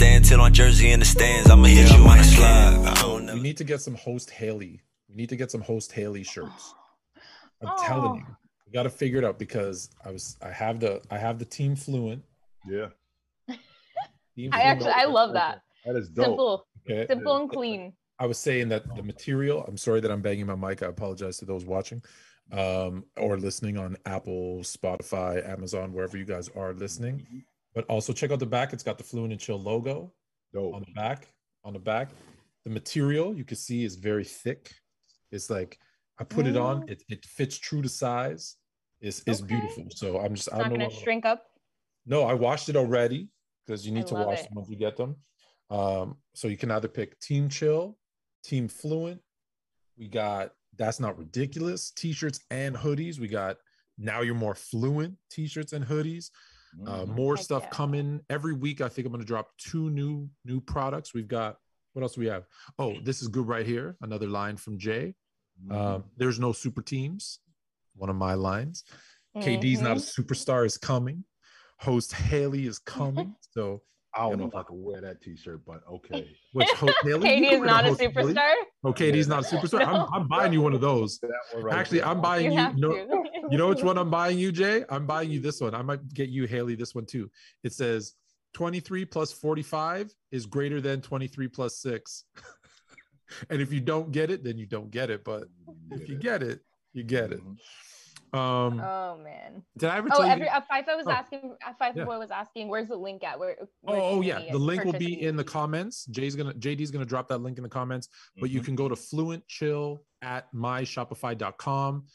stay until on Jersey in the stands. I'ma hit you on the slide. I don't know. We need to get some host Haley. We need to get some host Haley shirts. I'm Oh. telling you, we got to figure it out because I was I have the I have the team fluent. Yeah, Team I Fluent. actually I love that. that is dope. Simple, Okay. simple and clean. I was saying that the material. I'm sorry that I'm banging my mic. I apologize to those watching, um, or listening on Apple, Spotify, Amazon, wherever you guys are listening. But also check out the back. It's got the Fluent and Chill logo Dope. on the back. On the back, the material you can see is very thick. It's like I put it on. Mm. It, it fits true to size. It's, it's beautiful. So I'm just I Not don't know. gonna what- shrink up. no, I washed it already because you need I to wash it. them once you get them. Um, so you can either pick Team Chill, Team Fluent. We got That's Not Ridiculous t-shirts and hoodies. We got Now You're More Fluent t-shirts and hoodies. Uh, Mhm. more Heck stuff yeah. coming every week. I think I'm going to drop two new new products. We've got what else do we have? Oh, this is good right here. Another line from Jay. Mhm. Um, there's no super teams. One of my lines. KD's not a superstar is coming. Host Haley is coming. So I don't know if I could wear that T-shirt, but okay. which host Katie is can not a Host Haley. superstar. Oh, KD's not a superstar. No. I'm, I'm buying you one of those. Right Actually, there. I'm buying You you. have no, you know which one I'm buying you, Jay? I'm buying you this one. I might get you Haley this one too. It says 23 plus 45 is greater than 23 plus 6. and if you don't get it, then you don't get it. But if you get it, you get it. Mhm. Um, Oh man. did I ever Oh, every you? uh, FIFA was Oh. asking. Uh, FIFA Yeah. boy was asking, "Where's the link at?" Where? Oh, where oh can yeah, the link will be it? in the comments. Jay's gonna JD's gonna drop that link in the comments, but you Mhm. can go to fluent chill at myshopify.com.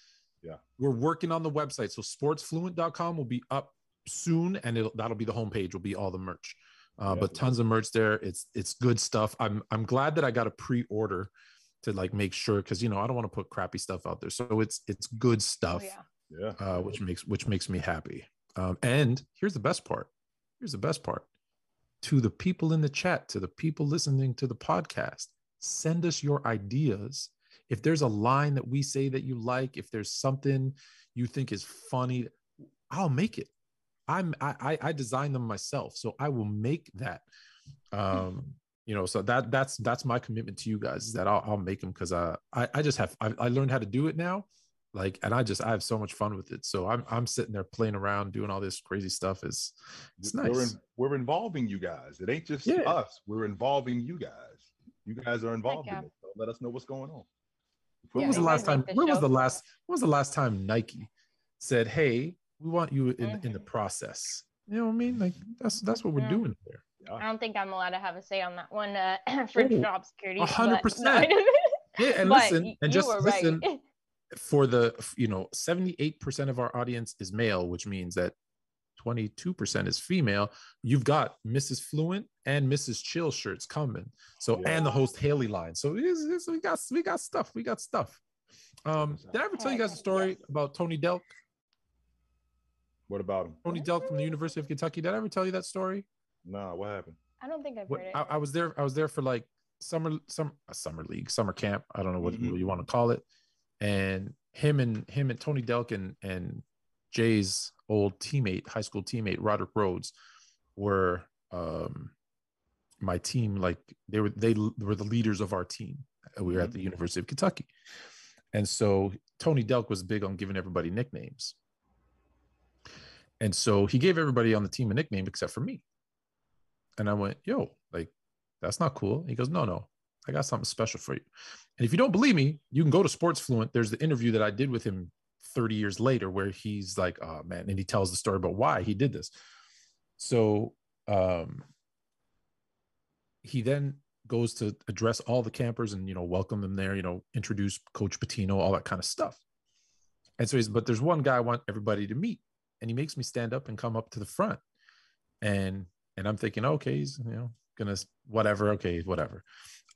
Yeah. We're working on the website. So sportsfluent.com will be up soon and it'll that'll be the homepage, will be all the merch. Uh, Yeah. but tons of merch there. It's it's good stuff. I'm I'm glad that I got a pre-order to like make sure because you know I don't want to put crappy stuff out there. So it's it's good Oh, stuff yeah. Yeah. uh, which makes which makes me happy. Um, and here's the best part. Here's the best part. To the people in the chat, to the people listening to the podcast, send us your ideas. If there's a line that we say that you like, if there's something you think is funny, I'll make it. I'm I I, I design them myself, so I will make that. Um, you know, so that that's that's my commitment to you guys is that I'll, I'll make them because uh, I I just have I, I learned how to do it now like and i just i have so much fun with it so i'm i'm sitting there playing around doing all this crazy stuff is it's We're, in- nice we're involving you guys. It ain't just Yeah. us. We're involving you guys. You guys are involved yeah. in it. So let us know what's going on. when Yeah, was the last time the when was the last when was the last time nike said hey we want you in, in the process you know what i mean like that's that's what we're Yeah. doing here I don't think I'm allowed to have a say on that one uh, for Oh, job security. a hundred but- percent. yeah and but listen y- and just were right. listen for the you know 78% of our audience is male which means that 22% is female you've got mrs fluent and mrs chill shirts coming so Yeah. and the host haley line so it's, it's- we got we got stuff we got stuff um did i ever tell you guys a story yes. about tony delk What about him? tony delk from the university of kentucky did i ever tell you that story Nah, what happened? I don't think I've What- heard it. I, I was there. I was there for like summer, some a summer league, summer camp. I don't know what, Mhm. what you want to call it. And him and him and Tony Delk and, and Jay's old teammate, high school teammate Roderick Rhodes, were um, my team. Like they were they were the leaders of our team. Uh, We were at the University of Kentucky, and so Tony Delk was big on giving everybody nicknames. And so he gave everybody on the team a nickname except for me. And I went, yo, like, that's not cool. He goes, no, no, I got something special for you. And if you don't believe me, you can go to Sports Fluent. There's the interview that I did with him 30 years later where he's like, oh man, and he tells the story about why he did this. So um he then goes to address all the campers and you know welcome them there, you know, introduce Coach Pitino, all that kind of stuff. And so he's, but there's one guy I want everybody to meet, and he makes me stand up and come up to the front, and and I'm thinking, okay, he's you know gonna whatever, okay, whatever.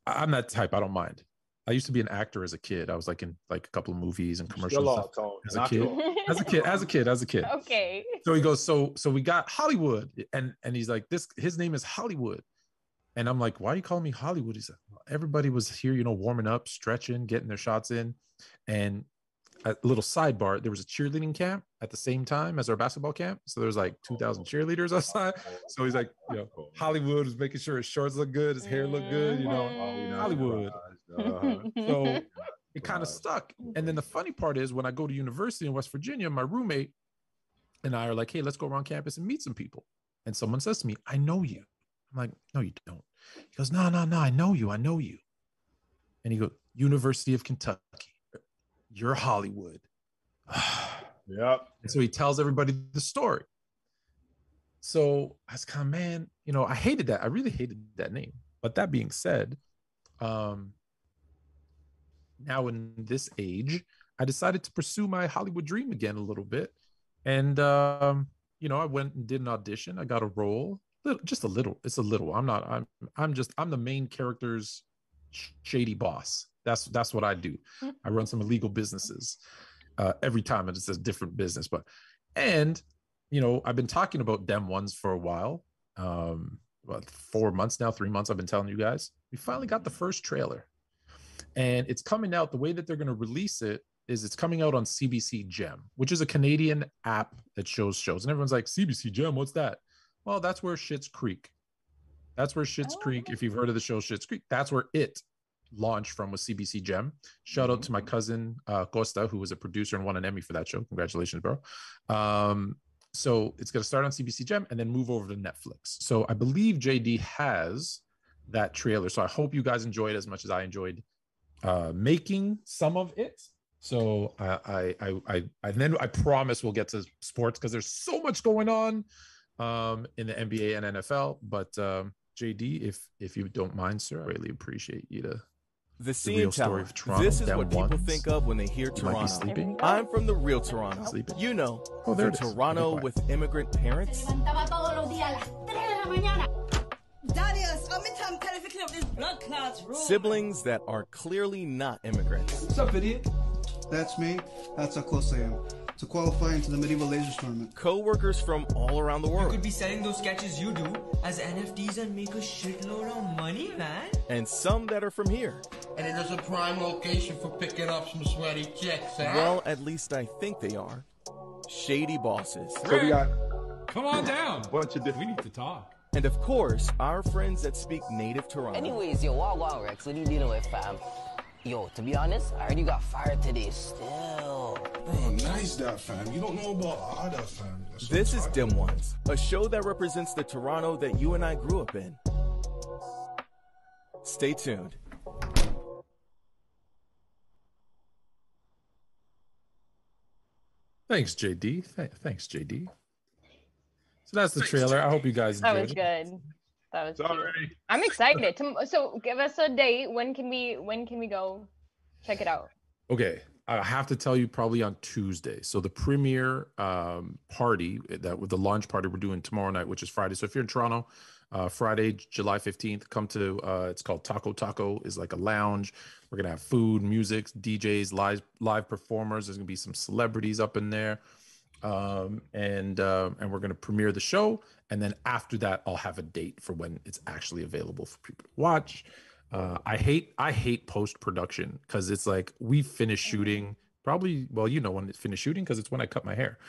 I- I'm that type. I don't mind. I used to be an actor as a kid. I was like in like a couple of movies and commercials. And stuff. As a kid. As a kid, as a kid, as a kid. okay. So he goes, so so we got Hollywood, and and he's like, this his name is Hollywood, and I'm like, why are you calling me Hollywood? He's like, "Well, everybody was here, you know, warming up, stretching, getting their shots in, and a little sidebar. There was a cheerleading camp at the same time as our basketball camp, so there was like two thousand cheerleaders outside. So he's like, you know, Hollywood was making sure his shorts look good, his hair looked good, you know. Mhm. Hollywood. Uh-huh. So it kind of stuck. And then the funny part is when I go to university in West Virginia, my roommate and I are like, hey, let's go around campus and meet some people. And someone says to me, I know you. I'm like, no, you don't. He goes, no, no, no, I know you. I know you. And he goes, University of Kentucky. You're Hollywood. Yep. And so he tells everybody the story. So I was kind of, man, you know, I hated that. I really hated that name. But that being said, um, now in this age, I decided to pursue my Hollywood dream again a little bit. And, um, you know, I went and did an audition. I got a role, little, just a little. It's a little. I'm not. I'm. I'm just. I'm the main character's shady boss. That's that's what I do. I run some illegal businesses. Uh, every time it's a different business, but and you know I've been talking about them ones for a while. Um, about four months now, three months. I've been telling you guys. We finally got the first trailer, and it's coming out. The way that they're going to release it is it's coming out on CBC Gem, which is a Canadian app that shows shows. And everyone's like, CBC Gem, what's that? Well, that's where Schitt's Creek. That's where Schitt's Oh. Creek, if you've heard of the show Schitt's Creek, that's where it launched from with CBC Gem. Shout out to my cousin uh, Costa, who was a producer and won an Emmy for that show. Congratulations, bro. Um, so it's going to start on CBC Gem and then move over to Netflix. So I believe JD has that trailer. So I hope you guys enjoyed it as much as I enjoyed uh, making some of it. So I, I, I, I, and then I promise we'll get to sports because there's so much going on um, in the NBA and NFL. But um, JD, if if you don't mind, sir, I really appreciate you to. The real CN story Tower. of Toronto, This is them what people think of when they hear You Toronto. sleeping. I'm from the real Toronto. Sleeping. You know, Oh, there the. Toronto Be with immigrant parents, levantaba todos los días a las 3 de la mañana. Daniels, come in time, tell if you clean up this blood clots room. siblings that are clearly not immigrants. What's up, idiot? That's me. That's how close I am. To qualify into the medieval lasers tournament. Co-workers from all around the world. You could be selling those sketches you do as NFTs and make a shitload of money, man. And some that are from here. And it is a prime location for picking up some sweaty chicks, huh? Well, at least I think they are. Shady bosses. So we got Come on down. bunch of We need to talk. And of course, our friends that speak native Toronto. Anyways, yo, wow, wow, Rex, what are you dealing with, fam? Yo, to be honest, I already got fired today still. Bro, nice that fam. You don't know about all that fam. That's This is talking Dim Ones, a show that represents the Toronto that you and I grew up in. Stay tuned. Thanks, JD. Th- thanks, JD. So that's the trailer. I hope you guys That was good. That was. cute. Sorry. I'm excited. So give us a date. When can we? When can we go? Check it out. Okay, I have to tell you probably on Tuesday. So the premiere um, party that with the launch party we're doing tomorrow night, which is Friday. So if you're in Toronto, uh, Friday, July 15th, come to uh, it's called Taco Taco is like a lounge. We're gonna have food, music, DJs, live live performers. There's gonna be some celebrities up in there, um, and um, and we're gonna premiere the show. And then after that, I'll have a date for when it's actually available for people to watch. Uh, I hate I hate post production because it's like we finish shooting probably well you know when it's finished shooting because it's when I cut my hair.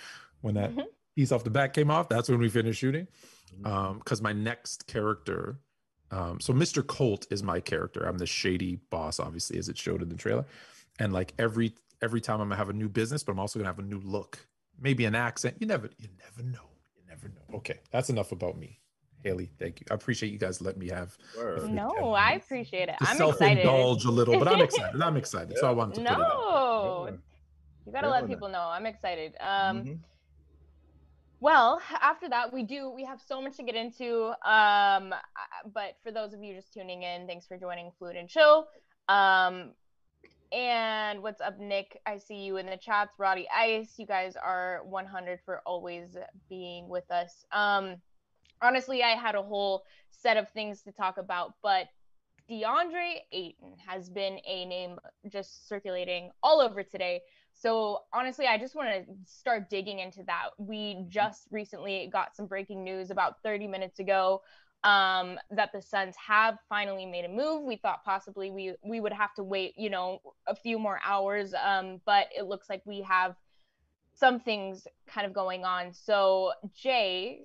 When that Mhm. piece off the back came off that's when we finished shooting um because my next character um so Mr. Colt is my character. I'm the shady boss obviously as it showed in the trailer. And like every every time I'm gonna have a new business but I'm also gonna have a new look. Maybe an accent. You never you never know. You never know. Okay that's enough about me Haley thank you I appreciate you guys letting me have Word. No, I appreciate it. to I'm excited. self-indulge a little, but I'm excited. I'm excited. So I wanted to put it out. No, Yeah. you gotta Yeah, let man. people know. I'm excited. Um, Mhm. Well, after that, we do we have so much to get into. Um, but for those of you just tuning in, thanks for joining Fluent and Chill. Um, and what's up, Nick? I see you in the chats. Roddy Ice, you guys are 100 for always being with us. Um, honestly, I had a whole set of things to talk about, but DeAndre Ayton has been a name just circulating all over today. So honestly, I just want to start digging into that. We just recently got some breaking news about 30 minutes ago. um, that the Suns have finally made a move. We thought possibly we we would have to wait, you know, a few more hours, um, but it looks like we have some things kind of going on. So Jay,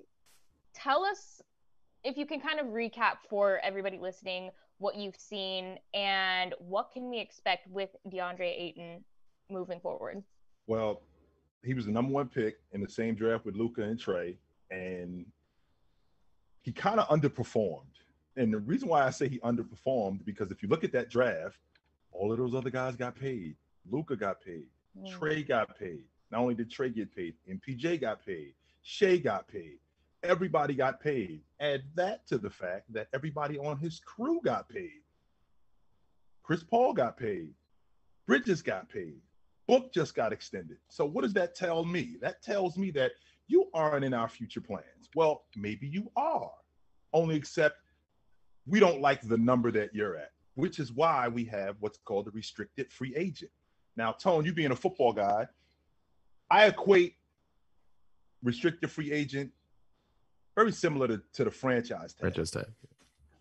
tell us if you can kind of recap for everybody listening what you've seen and what can we expect with DeAndre Ayton moving forward. Well, he was the number one pick in the same draft with Luka and Trae, and he kind of underperformed. And the reason why I say he underperformed because if you look at that draft, all of those other guys got paid. Luka got paid. Mm. Trae got paid. Not only did Trae get paid, MPJ got paid. Shai got paid. Everybody got paid. Add that to the fact that everybody on his crew got paid. Chris Paul got paid. Bridges got paid. Book just got extended. So what does that tell me? That tells me that you aren't in our future plans. Well, maybe you are, only except we don't like the number that you're at, which is why we have what's called a restricted free agent. Now, Tone, you being a football guy, I equate restricted free agent very similar to, to the franchise tag. Franchise tag.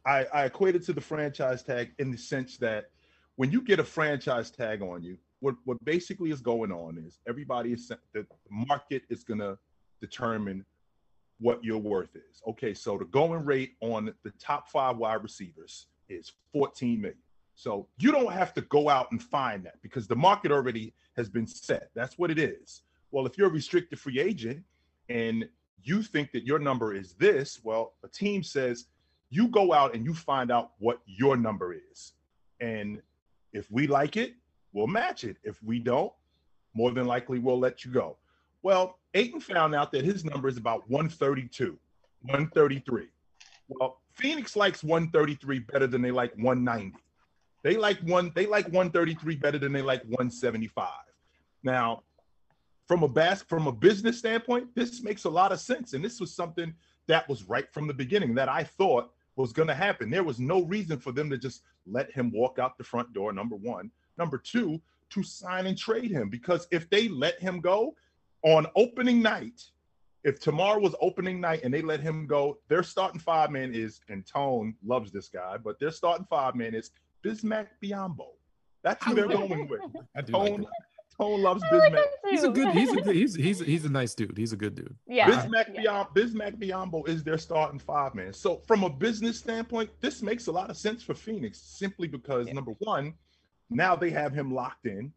I, I equate it to the franchise tag in the sense that when you get a franchise tag on you, what, what basically is going on is everybody is the market is gonna determine what your worth is. Okay, so the going rate on the top five wide receivers is 14 million. So you don't have to go out and find that because the market already has been set. That's what it is. Well, if you're a restricted free agent and you think that your number is this, well, a team says you go out and you find out what your number is. And if we like it, we'll match it. If we don't, more than likely we'll let you go. Well, Ayton found out that his number is about 132, 133. Well, Phoenix likes 133 better than they like 190. They like one, they like 133 better than they like 175. Now, from a bas- from a business standpoint, this makes a lot of sense. And this was something that was right from the beginning that I thought was going to happen. There was no reason for them to just let him walk out the front door, number one. Number two, to sign and trade him. Because if they let him go, on opening night, if tomorrow was opening night and they let him go, their starting five man is, and Tone loves this guy, but their starting five man is Bismack Biyombo. That's who they're going with. Tone, like Tone loves Bismack. Like he's a good, he's a good, he's he's he's a nice dude. He's a good dude. Yeah. Bismack yeah. Bismack Biyombo is their starting five man. So from a business standpoint, this makes a lot of sense for Phoenix simply because yeah. number one, now they have him locked in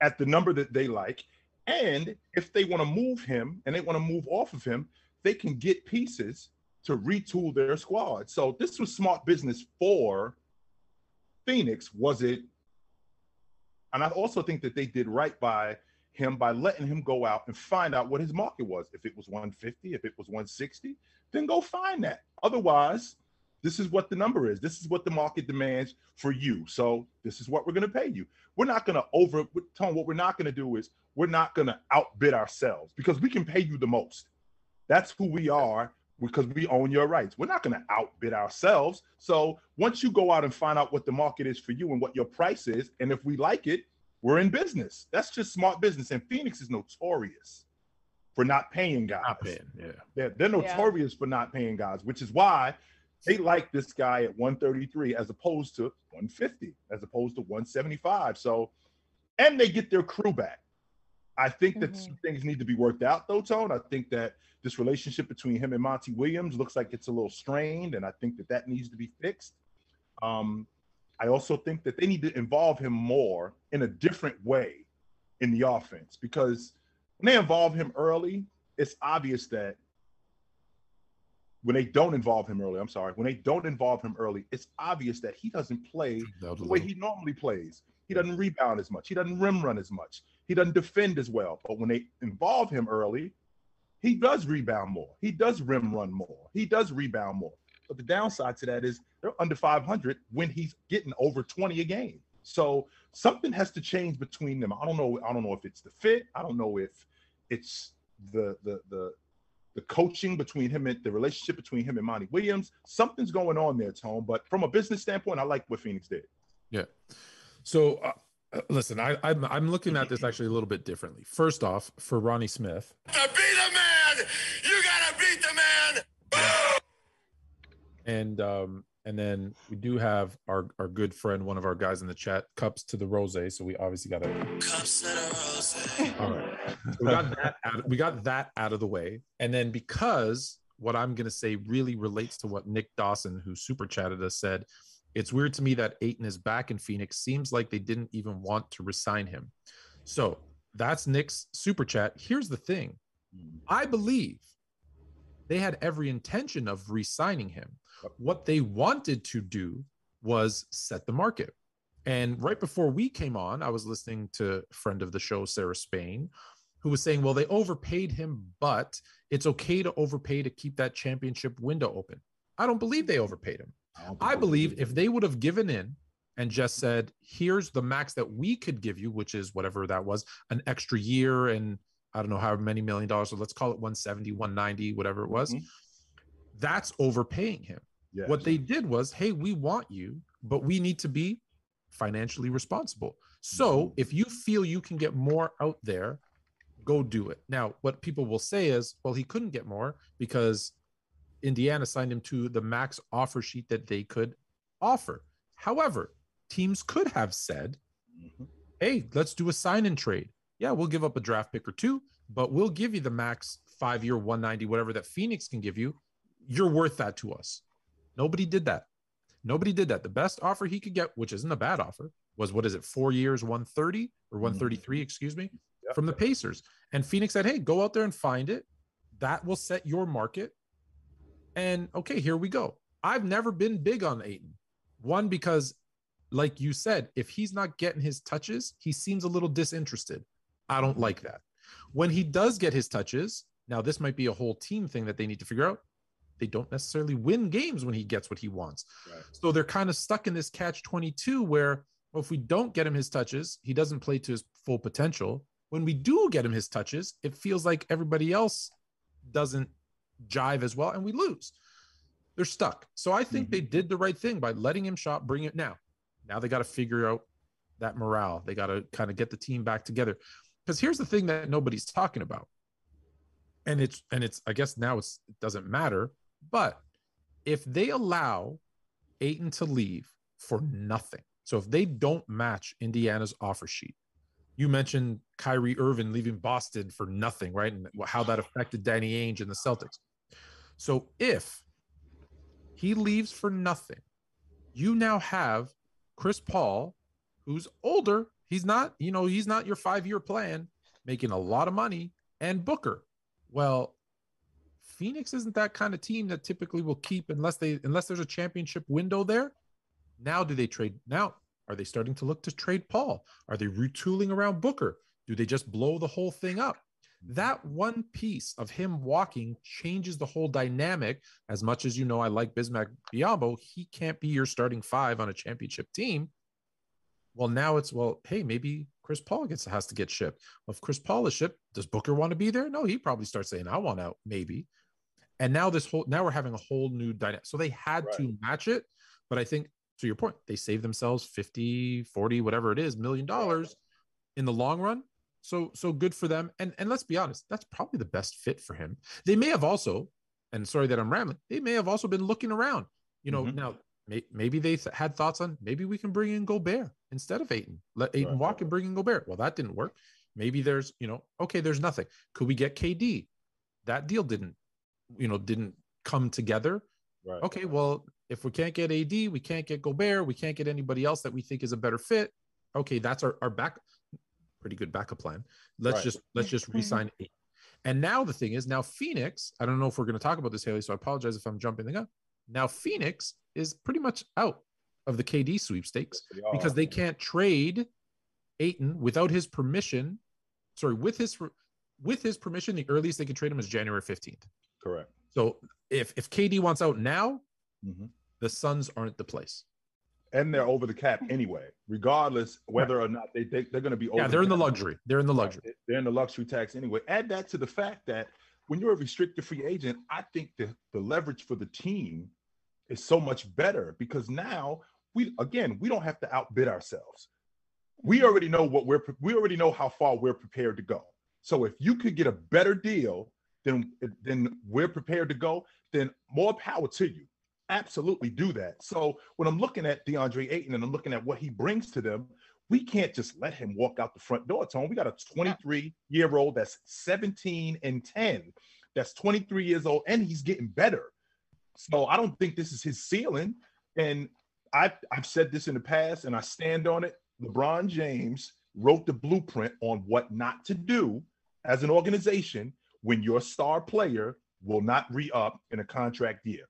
at the number that they like. And if they want to move him and they want to move off of him, they can get pieces to retool their squad. So this was smart business for Phoenix, was it? And I also think that they did right by him by letting him go out and find out what his market was. If it was 150, if it was 160, then go find that. Otherwise, this is what the number is. This is what the market demands for you. So this is what we're going to pay you. We're not going to over tone. What we're not going to do is we're not going to outbid ourselves because we can pay you the most. That's who we are because we own your rights. We're not going to outbid ourselves. So once you go out and find out what the market is for you and what your price is, and if we like it, we're in business. That's just smart business. And Phoenix is notorious for not paying guys. Not paying, yeah. They're, they're notorious yeah. for not paying guys, which is why they like this guy at 133 as opposed to 150, as opposed to 175. So, and they get their crew back. I think that mm-hmm. some things need to be worked out, though, Tone. I think that this relationship between him and Monty Williams looks like it's a little strained, and I think that that needs to be fixed. Um, I also think that they need to involve him more in a different way in the offense because when they involve him early, it's obvious that when they don't involve him early, I'm sorry, when they don't involve him early, it's obvious that he doesn't play the way he normally plays. He doesn't rebound as much. He doesn't rim run as much. He doesn't defend as well. But when they involve him early, he does rebound more. He does rim run more. He does rebound more. But the downside to that is they're under 500 when he's getting over 20 a game. So something has to change between them. I don't know. I don't know if it's the fit. I don't know if it's the the the the coaching between him and the relationship between him and Monty Williams. Something's going on there, Tone. But from a business standpoint, I like what Phoenix did. Yeah. So uh, listen, I, I'm I'm looking at this actually a little bit differently. First off, for Ronnie Smith, to be the man, you gotta beat the man. And um, and then we do have our our good friend, one of our guys in the chat, cups to the rose. So we obviously got to Cups to the rose. all right. So we got that out, we got that out of the way. And then because what I'm gonna say really relates to what Nick Dawson, who super chatted us, said, it's weird to me that Ayton is back in Phoenix. Seems like they didn't even want to resign him. So that's Nick's super chat. Here's the thing. I believe they had every intention of re-signing him. What they wanted to do was set the market. And right before we came on, I was listening to a friend of the show, Sarah Spain, who was saying, well, they overpaid him, but it's okay to overpay to keep that championship window open. I don't believe they overpaid him. I believe if they would have given in and just said, here's the max that we could give you, which is whatever that was, an extra year and I don't know how many million dollars. So let's call it 170, 190, whatever it was. Mm-hmm. That's overpaying him. Yes. What they did was, hey, we want you, but we need to be financially responsible. So mm-hmm. if you feel you can get more out there, go do it. Now, what people will say is, well, he couldn't get more because Indiana signed him to the max offer sheet that they could offer. However, teams could have said, mm-hmm. hey, let's do a sign and trade. Yeah, we'll give up a draft pick or two, but we'll give you the max five year 190, whatever that Phoenix can give you. You're worth that to us. Nobody did that. Nobody did that. The best offer he could get, which isn't a bad offer, was what is it, four years, 130 or mm-hmm. 133, excuse me, from the Pacers. And Phoenix said, hey, go out there and find it. That will set your market. And okay, here we go. I've never been big on Ayton. One, because like you said, if he's not getting his touches, he seems a little disinterested. I don't like that. When he does get his touches, now this might be a whole team thing that they need to figure out. They don't necessarily win games when he gets what he wants. So they're kind of stuck in this catch 22 where well, if we don't get him his touches, he doesn't play to his full potential. When we do get him his touches, it feels like everybody else doesn't jive as well and we lose. They're stuck. So I think mm-hmm. they did the right thing by letting him shop, bring it now. Now they got to figure out that morale. They got to kind of get the team back together. Because here's the thing that nobody's talking about. And it's and it's I guess now it doesn't matter, but if they allow Ayton to leave for nothing, so if they don't match Indiana's offer sheet, you mentioned Kyrie Irving leaving Boston for nothing, right? And how that affected Danny Ainge and the Celtics. So if he leaves for nothing, you now have Chris Paul, who's older. He's not, you know, he's not your five year plan, making a lot of money, and Booker. Well, Phoenix isn't that kind of team that typically will keep unless they unless there's a championship window there. Now, do they trade? Now, are they starting to look to trade Paul? Are they retooling around Booker? Do they just blow the whole thing up? That one piece of him walking changes the whole dynamic. As much as you know, I like Bismack Biyombo, he can't be your starting five on a championship team. Well, now it's well, hey, maybe Chris Paul gets has to get shipped. Well, if Chris Paul is shipped, does Booker want to be there? No, he probably starts saying, I want out, maybe. And now this whole now we're having a whole new dynamic. So they had to match it, but I think to your point, they saved themselves 50, 40, whatever it is, million dollars in the long run. So so good for them. And and let's be honest, that's probably the best fit for him. They may have also, and sorry that I'm rambling, they may have also been looking around. You know, mm-hmm. now may, maybe they th- had thoughts on maybe we can bring in Gobert instead of Ayton. Let Ayton walk and bring in Gobert. Well, that didn't work. Maybe there's, you know, okay, there's nothing. Could we get KD? That deal didn't, you know, didn't come together. Right. Okay, well, if we can't get AD, we can't get Gobert, we can't get anybody else that we think is a better fit. Okay, that's our, our back pretty good backup plan. Let's Right. just let's just mm-hmm. resign eight. And now the thing is, now Phoenix, I don't know if we're going to talk about this, Haley, so I apologize if I'm jumping the gun. Now Phoenix is pretty much out of the KD sweepstakes because they can't trade Ayton without his permission. Sorry, with his with his permission, the earliest they can trade him is January 15th. Correct. So if if KD wants out now, Mhm. the Suns aren't the place. And they're over the cap anyway, regardless whether or not they, they they're going to be over. Yeah, they're in the luxury. They're in the luxury. They're in the luxury tax anyway. Add that to the fact that when you're a restricted free agent, I think the, the leverage for the team is so much better because now we again we don't have to outbid ourselves. We already know what we're we already know how far we're prepared to go. So if you could get a better deal than than we're prepared to go, then more power to you. absolutely do that. So when I'm looking at DeAndre Ayton and I'm looking at what he brings to them, we can't just let him walk out the front door, Tone. We got a 23 year old that's 17 and 10, that's 23 years old, and he's getting better. So I don't think this is his ceiling. And I've, I've said this in the past, and I stand on it. LeBron James wrote the blueprint on what not to do as an organization when your star player will not re up in a contract year.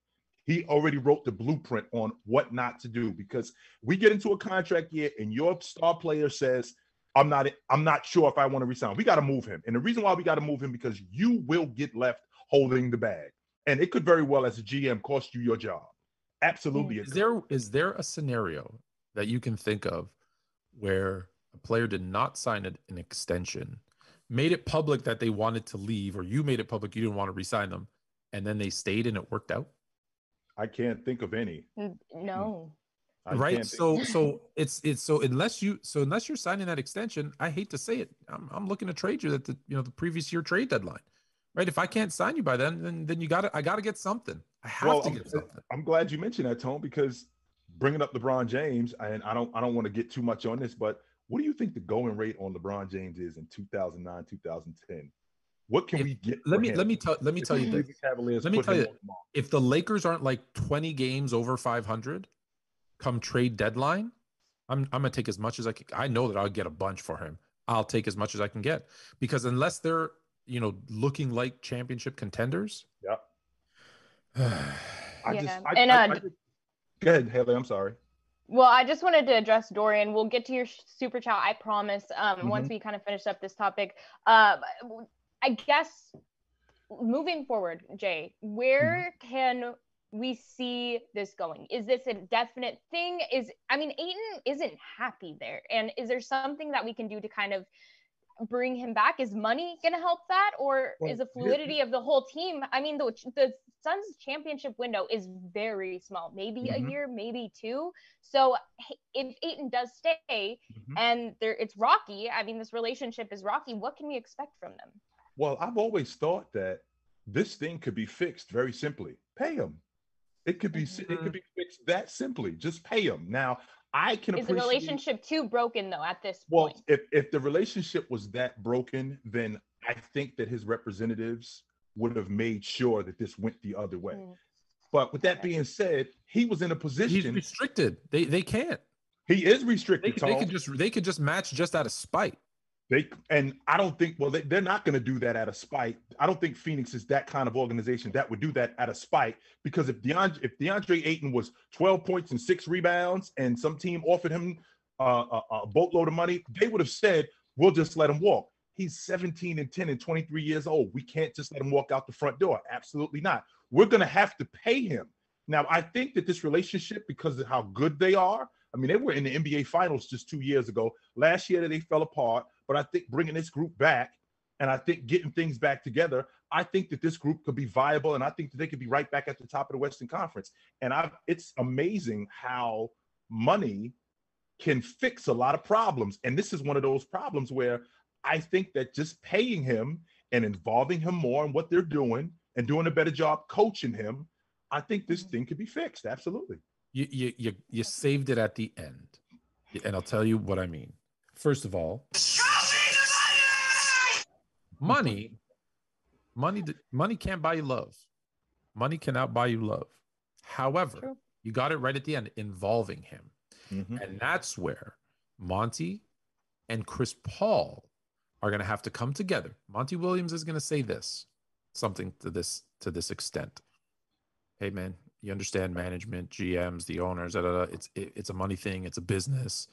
He already wrote the blueprint on what not to do because we get into a contract year and your star player says, I'm not I'm not sure if I want to resign. We got to move him. And the reason why we got to move him because you will get left holding the bag. And it could very well as a GM cost you your job. Absolutely. Is there is there a scenario that you can think of where a player did not sign an extension, made it public that they wanted to leave, or you made it public you didn't want to resign them, and then they stayed and it worked out? I can't think of any. No. Hmm. I right. So think- so it's it's so unless you so unless you're signing that extension, I hate to say it, I'm, I'm looking to trade you at the you know the previous year trade deadline. Right. If I can't sign you by then, then then you got to I got to get something. I have Well, to I'm, something. I'm glad you mentioned that, Tone, because bringing up LeBron James, and I don't I don't want to get too much on this, but what do you think the going rate on LeBron James is in 2009, 2010? What can we get? Let me him let me tell let me if tell you this. Cavaliers Let me tell you, on the market? if the Lakers aren't like 20 games over 500 come trade deadline, I'm I'm gonna take as much as I can. I know that I'll get a bunch for him. I'll take as much as I can get because unless they're you know looking like championship contenders, yeah. I Yeah, just, I, and, I- uh, I just- go ahead, Haley. I'm sorry. Well, I just wanted to address Dorian. We'll get to your super chat, I promise. Um, once Mhm. we kind of finish up this topic. Uh, I guess moving forward, Jay, where can we see this going? Is this a definite thing? Is I mean, Ayton isn't happy there, and is there something that we can do to kind of bring him back? Is money going to help that, or Well, is the here- fluidity of the whole team? I mean, the the Suns championship window is very small, maybe a Mhm. year, maybe two. So if Ayton does stay Mhm. and there it's rocky, I mean, this relationship is rocky. What can we expect from them? Well, I've always thought that this thing could be fixed very simply. Pay him. It could be si- it could be fixed that simply. Just pay him. Now, I can Is the relationship too broken though at this Well, point? if if the relationship was that broken, then I think that his representatives would have made sure that this went the other way. Mm. But with that being said, he was in a position he's position. restricted. They they can't. He is restricted. could- they could just they could just match just out of spite. They and I don't think well they, they're not going to do that out of spite. I don't think Phoenix is that kind of organization that would do that out of spite because if DeAndre if DeAndre Ayton was 12 points and six rebounds and some team offered him uh, a, a boatload of money, they would have said we'll just let him walk. He's 17 and 10 and 23 years old. We can't just let him walk out the front door. Absolutely not. We're going to have to pay him. Now, I think that this relationship, because of how good they are, I mean, they were in the NBA Finals just two years ago. Last year, they fell apart, but I think bringing this group back and I think getting things back together, I think that this group could be viable, and I think that they could be right back at the top of the Western Conference. And I, it's amazing how money can fix a lot of problems. And this is one of those problems where I think that just paying him and involving him more in what they're doing and doing a better job coaching him, I think this mm-hmm. thing could be fixed. Absolutely. You you you, you saved it at the end, and I'll tell you what I mean. First of all, money, money, money can't buy you love. Money cannot buy you love. However, True. you got it right at the end, involving him, Mhm. and that's where Monty and Chris Paul are going to have to come together. Monty Williams is going to say this, something to this to this extent. Hey man, you understand management, GMs, the owners, da, da, da. it's it, it's a money thing, it's a business.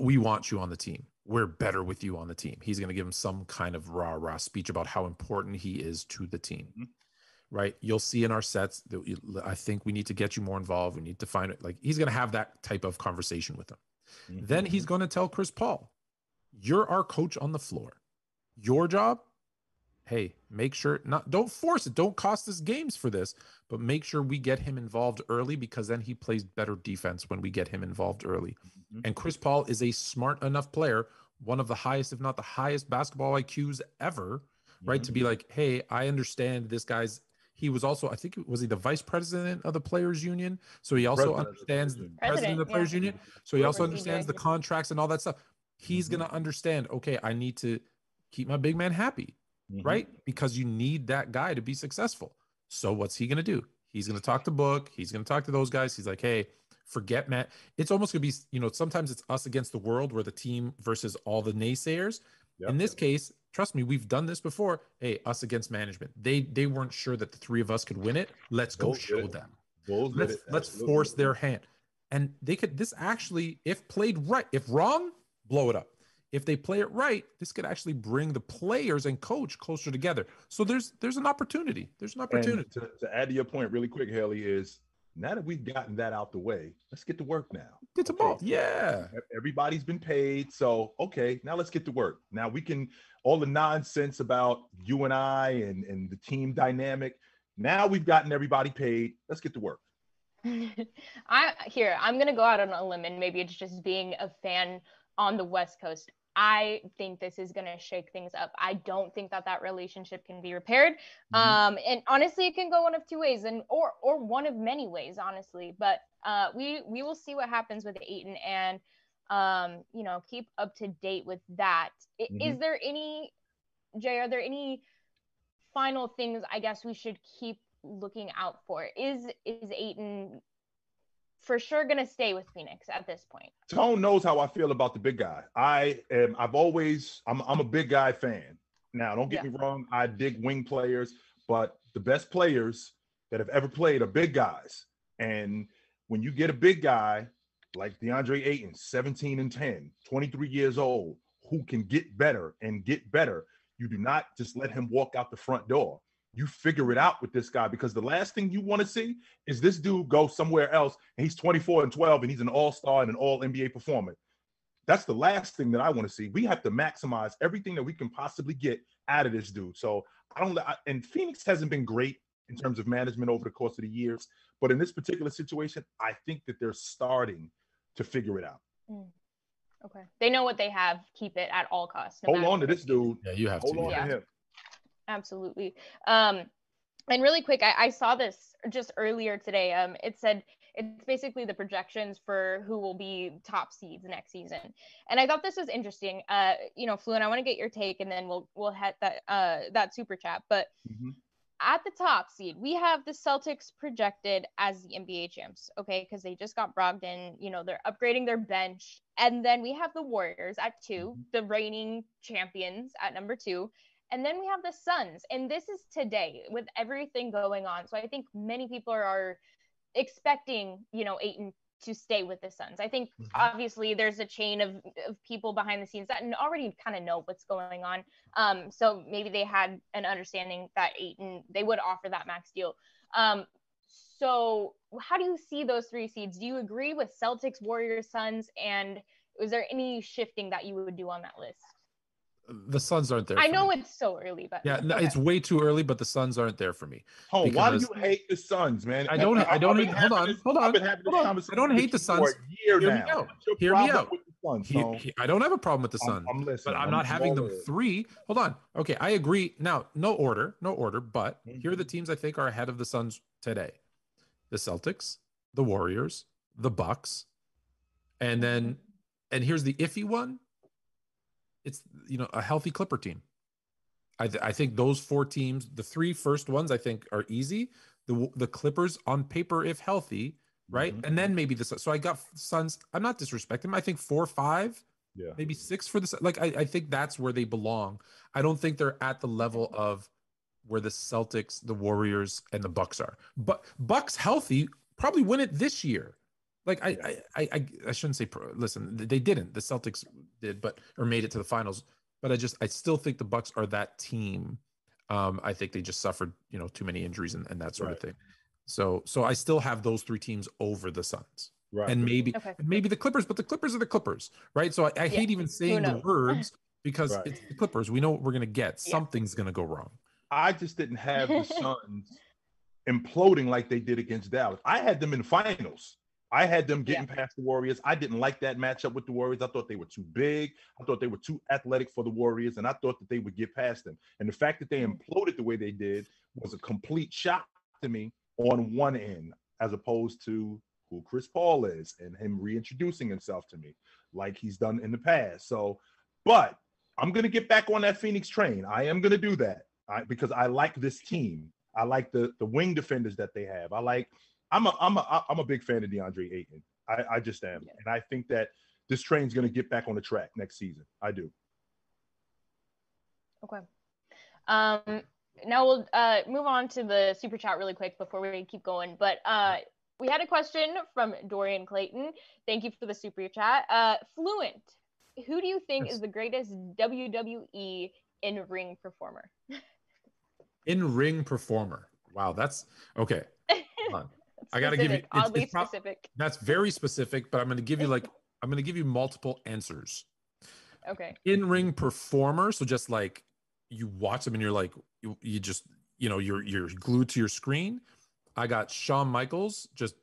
We want you on the team. We're better with you on the team. He's going to give him some kind of rah rah speech about how important he is to the team. Mhm. Right? You'll see in our sets that you- I think we need to get you more involved. We need to find it. Like he's going to have that type of conversation with him. Then he's going to tell Chris Paul, "You're our coach on the floor. Your job, hey, make sure not don't force it. Don't cost us games for this, but make sure we get him involved early because then he plays better defense when we get him involved early. And Chris Paul is a smart enough player, one of the highest, if not the highest basketball IQs ever, right? To be like, hey, I understand this guy's he was also I think was he the vice president of the players union, so he also President of the understands Players president of the players yeah. union, so he also understands the contracts and all that stuff. He's Mhm. gonna understand. Okay, I need to keep my big man happy, Mhm. right? Because you need that guy to be successful. So what's he gonna do? He's gonna talk to Book. He's gonna talk to those guys. He's like, hey, forget Matt. It's almost gonna be, you know, sometimes it's us against the world, where the team versus all the naysayers. Yep. In this case, trust me, we've done this before. Hey, us against management. They they weren't sure that the three of us could win it. Let's go did show them. Did Let's let's force their hand. And they could this actually, if played right, if wrong, blow it up. If they play it right, this could actually bring the players and coach closer together. So there's there's an opportunity. There's an opportunity. To, to add to your point really quick, Haley, is now that we've gotten that out the way, let's get to work now. Get to Okay. ball. Yeah. Everybody's been paid. So, okay, now let's get to work. Now we can, all the nonsense about you and I and, and the team dynamic. Now we've gotten everybody paid. Let's get to work. I here I'm gonna go out on a limb and maybe it's just being a fan on the West Coast. I think this is gonna shake things up. I don't think that that relationship can be repaired. Mhm. Um, and honestly, it can go one of two ways, and or or one of many ways, honestly. But uh, we we will see what happens with Ayton, and um, you know, keep up to date with that. I- Is there any, Jay? Are there any final things I guess we should keep looking out for? Is is Ayton for sure gonna stay with Phoenix at this point? Tone knows how I feel about the big guy. I am. I've always. I'm. I'm a big guy fan. Now, don't get Yeah. me wrong. I dig wing players, but the best players that have ever played are big guys. And when you get a big guy like DeAndre Ayton, 17 and 10, 23 years old, who can get better and get better, you do not just let him walk out the front door. You figure it out with this guy because the last thing you want to see is this dude go somewhere else and he's 24 and 12 and he's an all-star and an all NBA performer. That's the last thing that I want to see. We have to maximize everything that we can possibly get out of this dude. So I don't I, and Phoenix hasn't been great in terms of management over the course of the years, but in this particular situation, I think that they're starting to figure it out. Mm. Okay, they know what they have. Keep it at all costs. no Hold on to this dude. Yeah, you have Hold to. on Yeah. to him. Absolutely. Um, and really quick, I, I saw this just earlier today. Um, it said it's basically the projections for who will be top seeds next season, and I thought this was interesting. Uh, you know, Fluent, I want to get your take, and then we'll we'll head that uh that super chat. But Mhm. at the top seed, we have the Celtics projected as the NBA champs, okay, because they just got Brogdon. You know, they're upgrading their bench, and then we have the Warriors at 2 the reigning champions at number two. And then we have the Suns, and this is today with everything going on. So I think many people are, are expecting, you know, Ayton to stay with the Suns. I think Mhm. obviously there's a chain of, of people behind the scenes that already kind of know what's going on. Um, so maybe they had an understanding that Ayton they would offer that max deal. Um, so how do you see those three seeds? Do you agree with Celtics, Warriors, Suns, and is there any shifting that you would do on that list? The Suns aren't there. I for know me. it's so early, but Yeah, no, okay. it's way too early, but the Suns aren't there for me. Home, why do you hate the Suns, man? I don't- I I've don't been hate- hold on, this- hold I've on, been hold on. I don't hate the Suns. a year Hear me out. Hear me out. Suns, He- he- I don't have a problem with the I'm- Suns, I'm listening. but I'm I'm- not having them ears. three. Hold on. Okay, I agree. Now, no order, no order, but here Mm-hmm. are the teams I think are ahead of the Suns today: the Celtics, the Warriors, the Bucks, and then, and here's the iffy one. It's you know a healthy Clipper team. I, th- I think those four teams, the three first ones, I think are easy. The the Clippers on paper, if healthy, right, Mhm. and then maybe the So I got Suns. I'm not disrespecting them. I think four, five, Yeah. maybe six for the like. I, I think that's where they belong. I don't think they're at the level of where the Celtics, the Warriors, and the Bucks are. But Bucks healthy probably win it this year. Like I, I, I, I, I shouldn't say. pro- Listen, they didn't. The Celtics did, but or made it to the finals. But I just, I still think the Bucks are that team. Um, I think they just suffered, you know, too many injuries and, and that sort of thing. So, so I still have those three teams over the Suns Right. and maybe Okay. maybe the Clippers, but the Clippers are the Clippers, right? So I, I hate even saying the knows? words because Right. it's the Clippers. We know what we're gonna get. Yeah. Something's gonna go wrong. I just didn't have the Suns imploding like they did against Dallas. I had them in the finals. I had them getting past the Warriors. I didn't like that matchup with the Warriors. I thought they were too big. I thought they were too athletic for the Warriors, and I thought that they would get past them. And the fact that they mm-hmm. imploded the way they did was a complete shock to me on one end as opposed to who Chris Paul is and him reintroducing himself to me like he's done in the past. So, but I'm gonna get back on that Phoenix train. I am gonna do that I, because I like this team. I like the the wing defenders that they have. I like. I'm a I'm a I'm a big fan of DeAndre Ayton. I, I just am, and I think that this train's gonna get back on the track next season. I do. Okay. Um, now we'll uh, move on to the super chat really quick before we keep going. But uh, we had a question from Dorian Clayton. Thank you for the super chat. Uh, Fluent, who do you think Yes. is the greatest WWE in ring performer? In ring performer. Wow, that's okay. I gotta give you. It's- oddly it's prob- specific. that's very specific, but I'm gonna give you like I'm gonna give you multiple answers. Okay. in ring performer so just like you watch them and you're like you, you just you know you're you're glued to your screen i got Shawn michaels just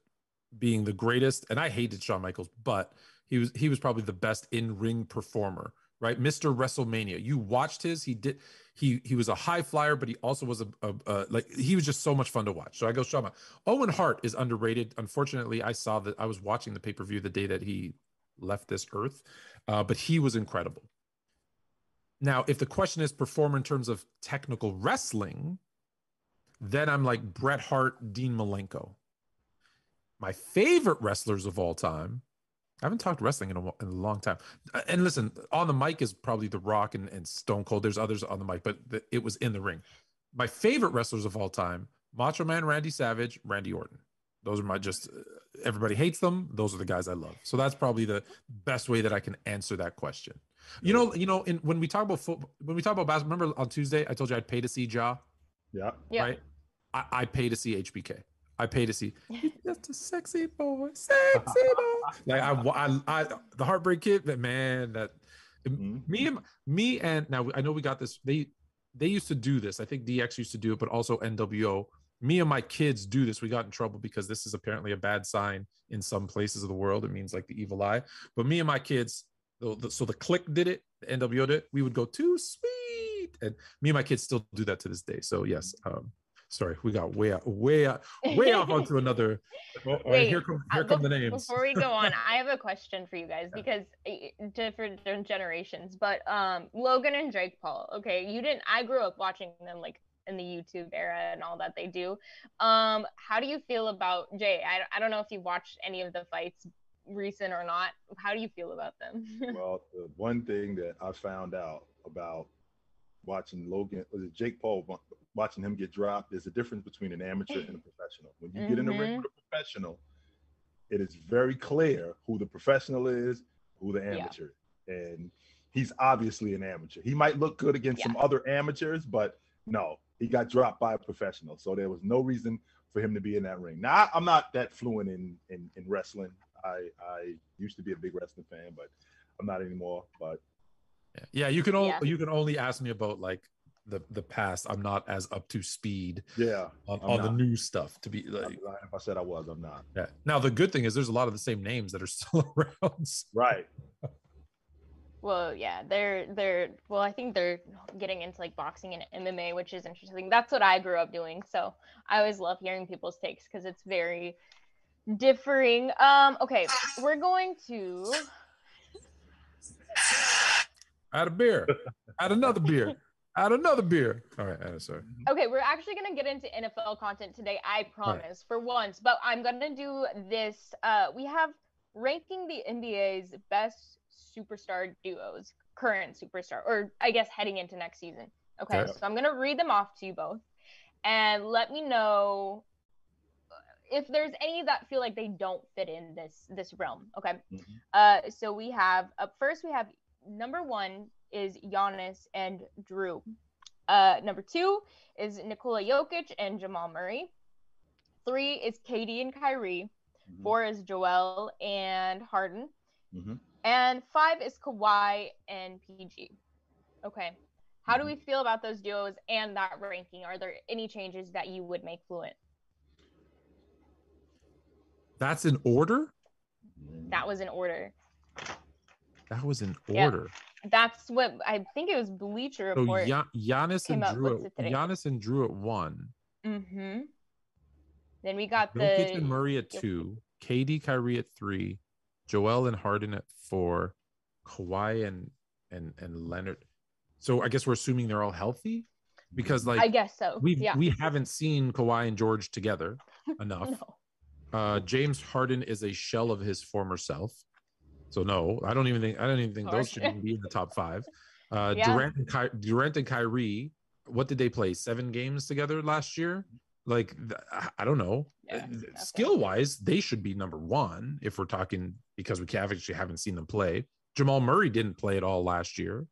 being the greatest and i hated Shawn michaels but he was he was probably the best in ring performer right mr wrestlemania you watched his he did he he was a high flyer but he also was a, a, a like he was just so much fun to watch so i go Shawn. Owen hart is underrated unfortunately i saw that i was watching the pay-per-view the day that he left this earth uh, but he was incredible. Now, if the question is performer in terms of technical wrestling, then I'm like Bret Hart, Dean Malenko. My favorite wrestlers of all time. I haven't talked wrestling in a, in a long time. Uh, And listen, on the mic is probably The Rock and, and Stone Cold. There's others on the mic, but the, it was in the ring. My favorite wrestlers of all time Macho Man Randy Savage, Randy Orton. Those are my just, uh, everybody hates them. Those are the guys I love. So that's probably the best way that I can answer that question. You know, you know, in, when we talk about football, when we talk about basketball, remember on Tuesday I told you I'd pay to see Ja, Yeah. Yeah. right? I, I pay to see HBK. I pay to see "He's just a sexy boy, sexy boy. Like I, I, I, the Heartbreak Kid, but man, that me and me and now I know we got this. They they used to do this. I think DX used to do it, but also NWO. Me and my kids do this. We got in trouble because this is apparently a bad sign in some places of the world. It means like the evil eye. But me and my kids, so the, so the Kliq did it, the NWO did it. We would go too sweet, and me and my kids still do that to this day. So yes, um, sorry, we got way out, way out, way off onto another. Oh, all right, Wait, here come here uh, come the names. Before we go on, I have a question for you guys because uh, different, different generations. But um, Logan and Drake Paul. Okay, you didn't. I grew up watching them like in the YouTube era and all that they do. Um, how do you feel about Jay? I, I don't know if you watched any of the fights recent or not. How do you feel about them? well, the one thing that I found out about watching Logan was it Jake Paul watching him get dropped. There's a difference between an amateur and a professional. When you get in the ring Mhm. with a professional, it is very clear who the professional is, who the amateur, is. and he's obviously an amateur. He might look good against some other amateurs, but no, he got dropped by a professional. So there was no reason for him to be in that ring. Now I'm not that fluent in in, in wrestling. I I used to be a big wrestling fan, but I'm not anymore. But Yeah, you can only Yeah. you can only ask me about like the the past. I'm not as up to speed. Yeah, on, on the new stuff. To be like, if I said I was, I'm not. yeah. Now the good thing is there's a lot of the same names that are still around. Right. Well, yeah, they're they're well, I think they're getting into like boxing and MMA, which is interesting. That's what I grew up doing. So I always love hearing people's takes because it's very differing. Um, okay, we're going to Add a beer. Add another beer. Add another beer. All right, uh, sorry. okay, we're actually gonna get into NFL content today, I promise, for once. But I'm gonna do this. Uh, we have ranking the NBA's best superstar duos, current superstar, or I guess heading into next season. Okay, Okay. so I'm gonna read them off to you both, and let me know if there's any that feel like they don't fit in this this realm. Okay. Uh, so we have up first we have number one is Giannis and Jrue. Uh, number two is Nikola Jokic and Jamal Murray. Three is KD and Kyrie. Four is Joel and Harden. Mm-hmm. And five is Kawhi and PG. Okay. How do we feel about those duos and that ranking? Are there any changes that you would make fluent? That's in order. That was in order. That was in Yeah. order. That's what I think it was Bleacher So Report. Ya- Giannis came and Jrue. At. Giannis and Jrue at one. Mm-hmm. Then we got the Jokic and Murray at two, KD, Kyrie at three, Joel and Harden at four, Kawhi and and and Leonard. So I guess we're assuming they're all healthy because like I guess so. we yeah. we haven't seen Kawhi and George together enough. No. Uh, James Harden is a shell of his former self. So no, I don't even think I don't even think those should even be in the top five. Uh, Yeah. Durant and Ky- Durant and Kyrie, what did they play? Seven games together last year. Like I don't know. Yeah, Skill wise, they should be number one if we're talking because we actually haven't seen them play. Jamal Murray didn't play at all last year.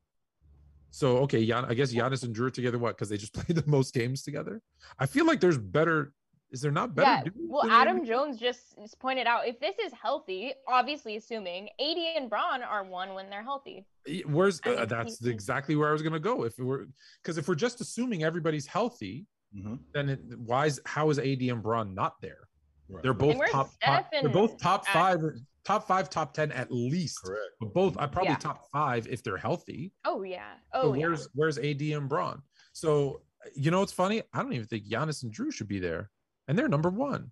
So okay, Gian, I guess Giannis and Jrue together. What? Because they just played the most games together. I feel like there's better. Is there not better? Yeah, well, Adam them? Jones just pointed out if this is healthy, obviously assuming AD and Bron are one when they're healthy. Where's uh, mean, that's he- exactly where I was gonna go. If we're because if we're just assuming everybody's healthy, Mm-hmm. then it, why is how is AD and Bron not there? They're both top. Top they're both top Ash- five, top five, top ten at least. Correct. But both, I probably Yeah. top five if they're healthy. Oh yeah. So Oh yeah. where's where's AD and Bron? So you know what's funny? I don't even think Giannis and Jrue should be there, and they're number one.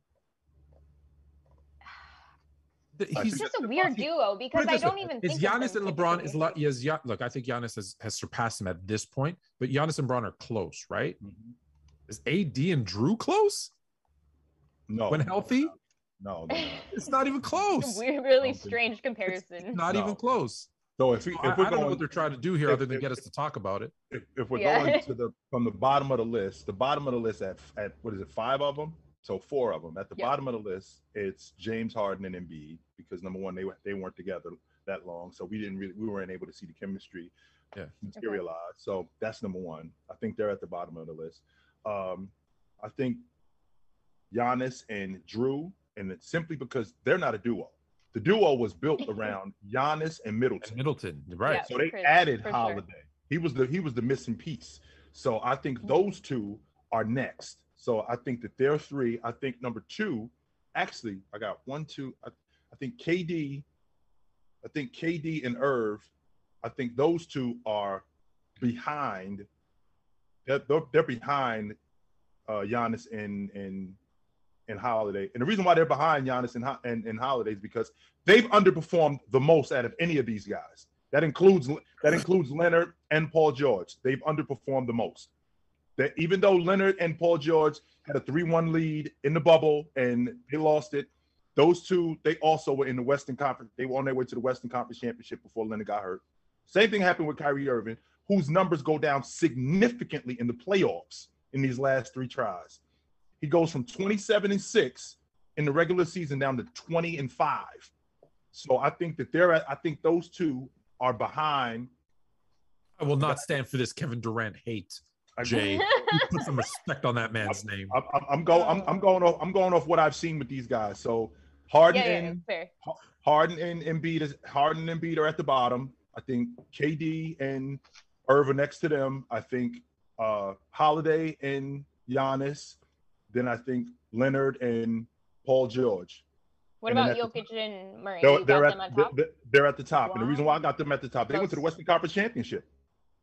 He's It's just a weird duo because I don't even is think Giannis and LeBron is typically. lo- is Ya- look I think Giannis has, has surpassed him at this point, but Giannis and Bron are close, right? Mhm. Is AD and Jrue close No, when healthy? No, they're not. It's not even close. Weird, really think strange comparison. Not No. even close. So if, we, So if I, we're I don't know what they're trying to do here, if- other than if- get us to talk about it. if, if we're Yeah. going to the from the bottom of the list, the bottom of the list at at what is it, five of them? So four of them. At the Yeah. bottom of the list, it's James Harden and Embiid because number one, they were- they weren't together that long, so we didn't really we weren't able to see the chemistry Yeah. materialize. So that's number one. I think they're at the bottom of the list. Um, I think Giannis and Jrue, and it's simply because they're not a duo. The duo was built around Giannis and Middleton. And Middleton, right? Yeah. So they for- added for sure. Holiday. He was the he was the missing piece. So I think Mm-hmm. those two are next. So I think that they're three. I think number two, actually, I got one, two. I, I think KD. I think KD and Irv. I think those two are behind. They're, they're, they're behind uh, Giannis and and and Holiday. And the reason why they're behind Giannis and, and and Holiday is because they've underperformed the most out of any of these guys. That includes that includes Leonard and Paul George. They've underperformed the most. That even though Leonard and Paul George had a 3-1 lead in the bubble and they lost it, those two they also were in the Western Conference. They were on their way to the Western Conference Championship before Leonard got hurt. Same thing happened with Kyrie Irving, whose numbers go down significantly in the playoffs in these last three tries. He goes from 27 and 6 in the regular season down to 20 and 5. So I think that they're I think those two are behind. I will not stand for this Kevin Durant hate. Jay, you put some respect on that man's name. I'm, I'm, I'm go I'm, I'm going off I'm going off what I've seen with these guys. So Harden Yeah, yeah, and fair. Harden and Embiid is Harden and Embiid are at the bottom. I think KD and Irv are next to them. I think uh Holiday and Giannis. Then I think Leonard and Paul George. What And about at the Jokic and Murray? They're, they're at them on they're- top? they're, they're at the top. And the reason why I got them at the top, they went to the Western Conference Championship.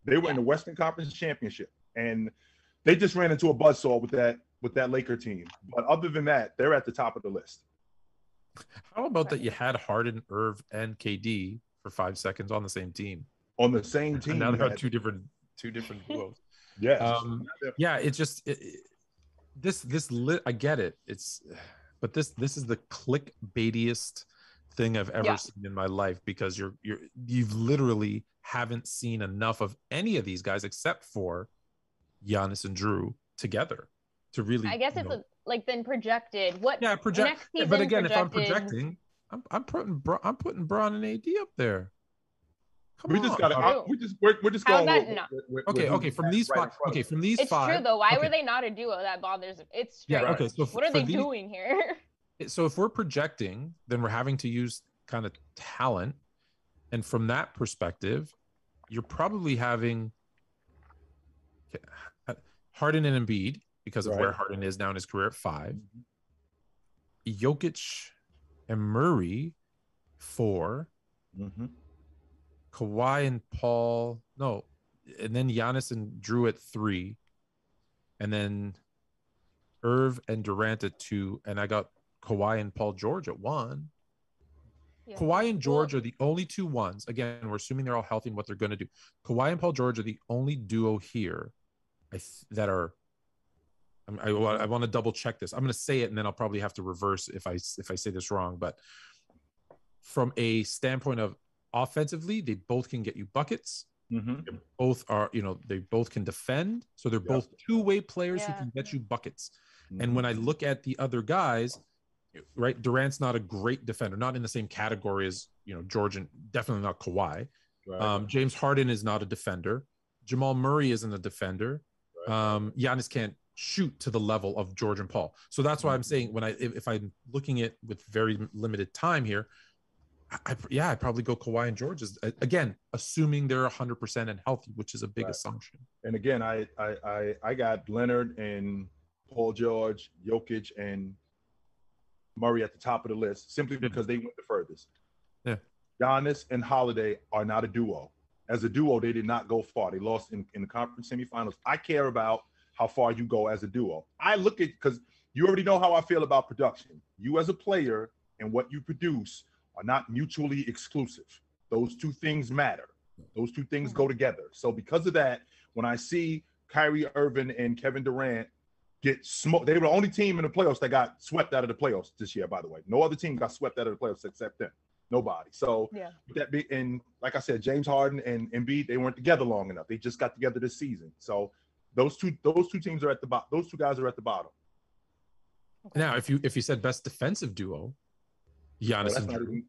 They were in the Western Conference Championship. And they just ran into a buzzsaw with that with that Laker team. But other than that, they're at the top of the list. How about that you had Harden, Irv, and KD for five seconds on the same team? On the same team. And now you they're on had- two different two different duos. Yes. Um, yeah, it just it, it- this this lit. I get it. It's but this this is the clickbaitiest thing I've ever Yeah. seen in my life because you're you're you've literally haven't seen enough of any of these guys except for Giannis and Jrue together to really. I guess it's know- it, like then projected, what yeah project. next yeah, season but again, if I'm projecting, I'm I'm putting Bra- I'm putting Bron and AD up there. Come we on. just got to. We just we're, we're just How's going. that with- not- with- with- Okay, with okay. From these in five, okay, from these It's five. true though. Why okay. were they not a duo? That bothers. It's Yeah. strange. Okay. So What are they these- doing here? so if we're projecting then we're having to use kind of talent and from that perspective you're probably having Harden and Embiid because of where Right. Mm-hmm. Harden is now in his career at 5 Jokic and Murray 4 Mhm. Kawhi and Paul no and then Giannis and Jrue at 3 and then Irv and Durant at two, and I got Kawhi and Paul George at one. Yeah. Kawhi and George are the only two ones. Again, we're assuming they're all healthy and what they're going to do. Kawhi and Paul George are the only duo here I th- that are. I'm- I, I want to double check this. I'm going to say it and then I'll probably have to reverse if I if I say this wrong. But from a standpoint of offensively, they both can get you buckets. Mhm. Both are, you know, they both can defend. So they're both two way players who can get you buckets. Mm-hmm. And when I look at the other guys, right, Durant's not a great defender, not in the same category as you know George and definitely not Kawhi. Right. Um, James Harden is not a defender. Jamal Murray isn't a defender. Um, Giannis can't shoot to the level of George and Paul. So that's why I'm saying when I if, if I'm looking at with very limited time here, I, I yeah I'd probably go Kawhi and George is again assuming they're 100 percent and healthy, which is a big Right. assumption. And again, I, I I I got Leonard and Paul George, Jokic, and Murray at the top of the list simply because they went the furthest. Yeah. Giannis and Holiday are not a duo. As a duo, they did not go far. They lost in, in the conference semifinals. I care about how far you go as a duo. I look at because you already know how I feel about production. You as a player and what you produce are not mutually exclusive. Those two things matter. Those two things go together. So because of that, when I see Kyrie Irving and Kevin Durant get smoked, they were the only team in the playoffs that got swept out of the playoffs this year. By the way, no other team got swept out of the playoffs except them. Nobody. So Yeah. that be and like I said, James Harden and Embiid, they weren't together long enough. They just got together this season. So those two those two teams are at the bottom. Those two guys are at the bottom. Now, if you if you said best defensive duo, Oh, Giannis that's and not Jrue, even-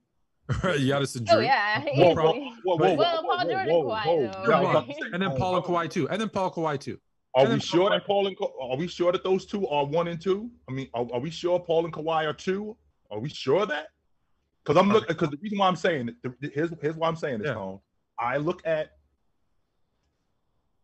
Giannis and Oh Jrue. yeah, Whoa, easily. whoa, whoa, whoa, But- whoa, Well, whoa, Paul whoa, George and whoa, Kawhi, whoa. though. Yeah, I was Come about on. to say, and then oh, Paul and oh. Kawhi too, and then Paul Kawhi too. Are And we then sure Paul- that Paul and Ka- are we sure that those two are one and two? I mean, are, are we sure Paul and Kawhi are two? Are we sure of that? Because I'm looking. Because the reason why I'm saying it, the, here's here's why I'm saying this, Yeah. Tone. I look at.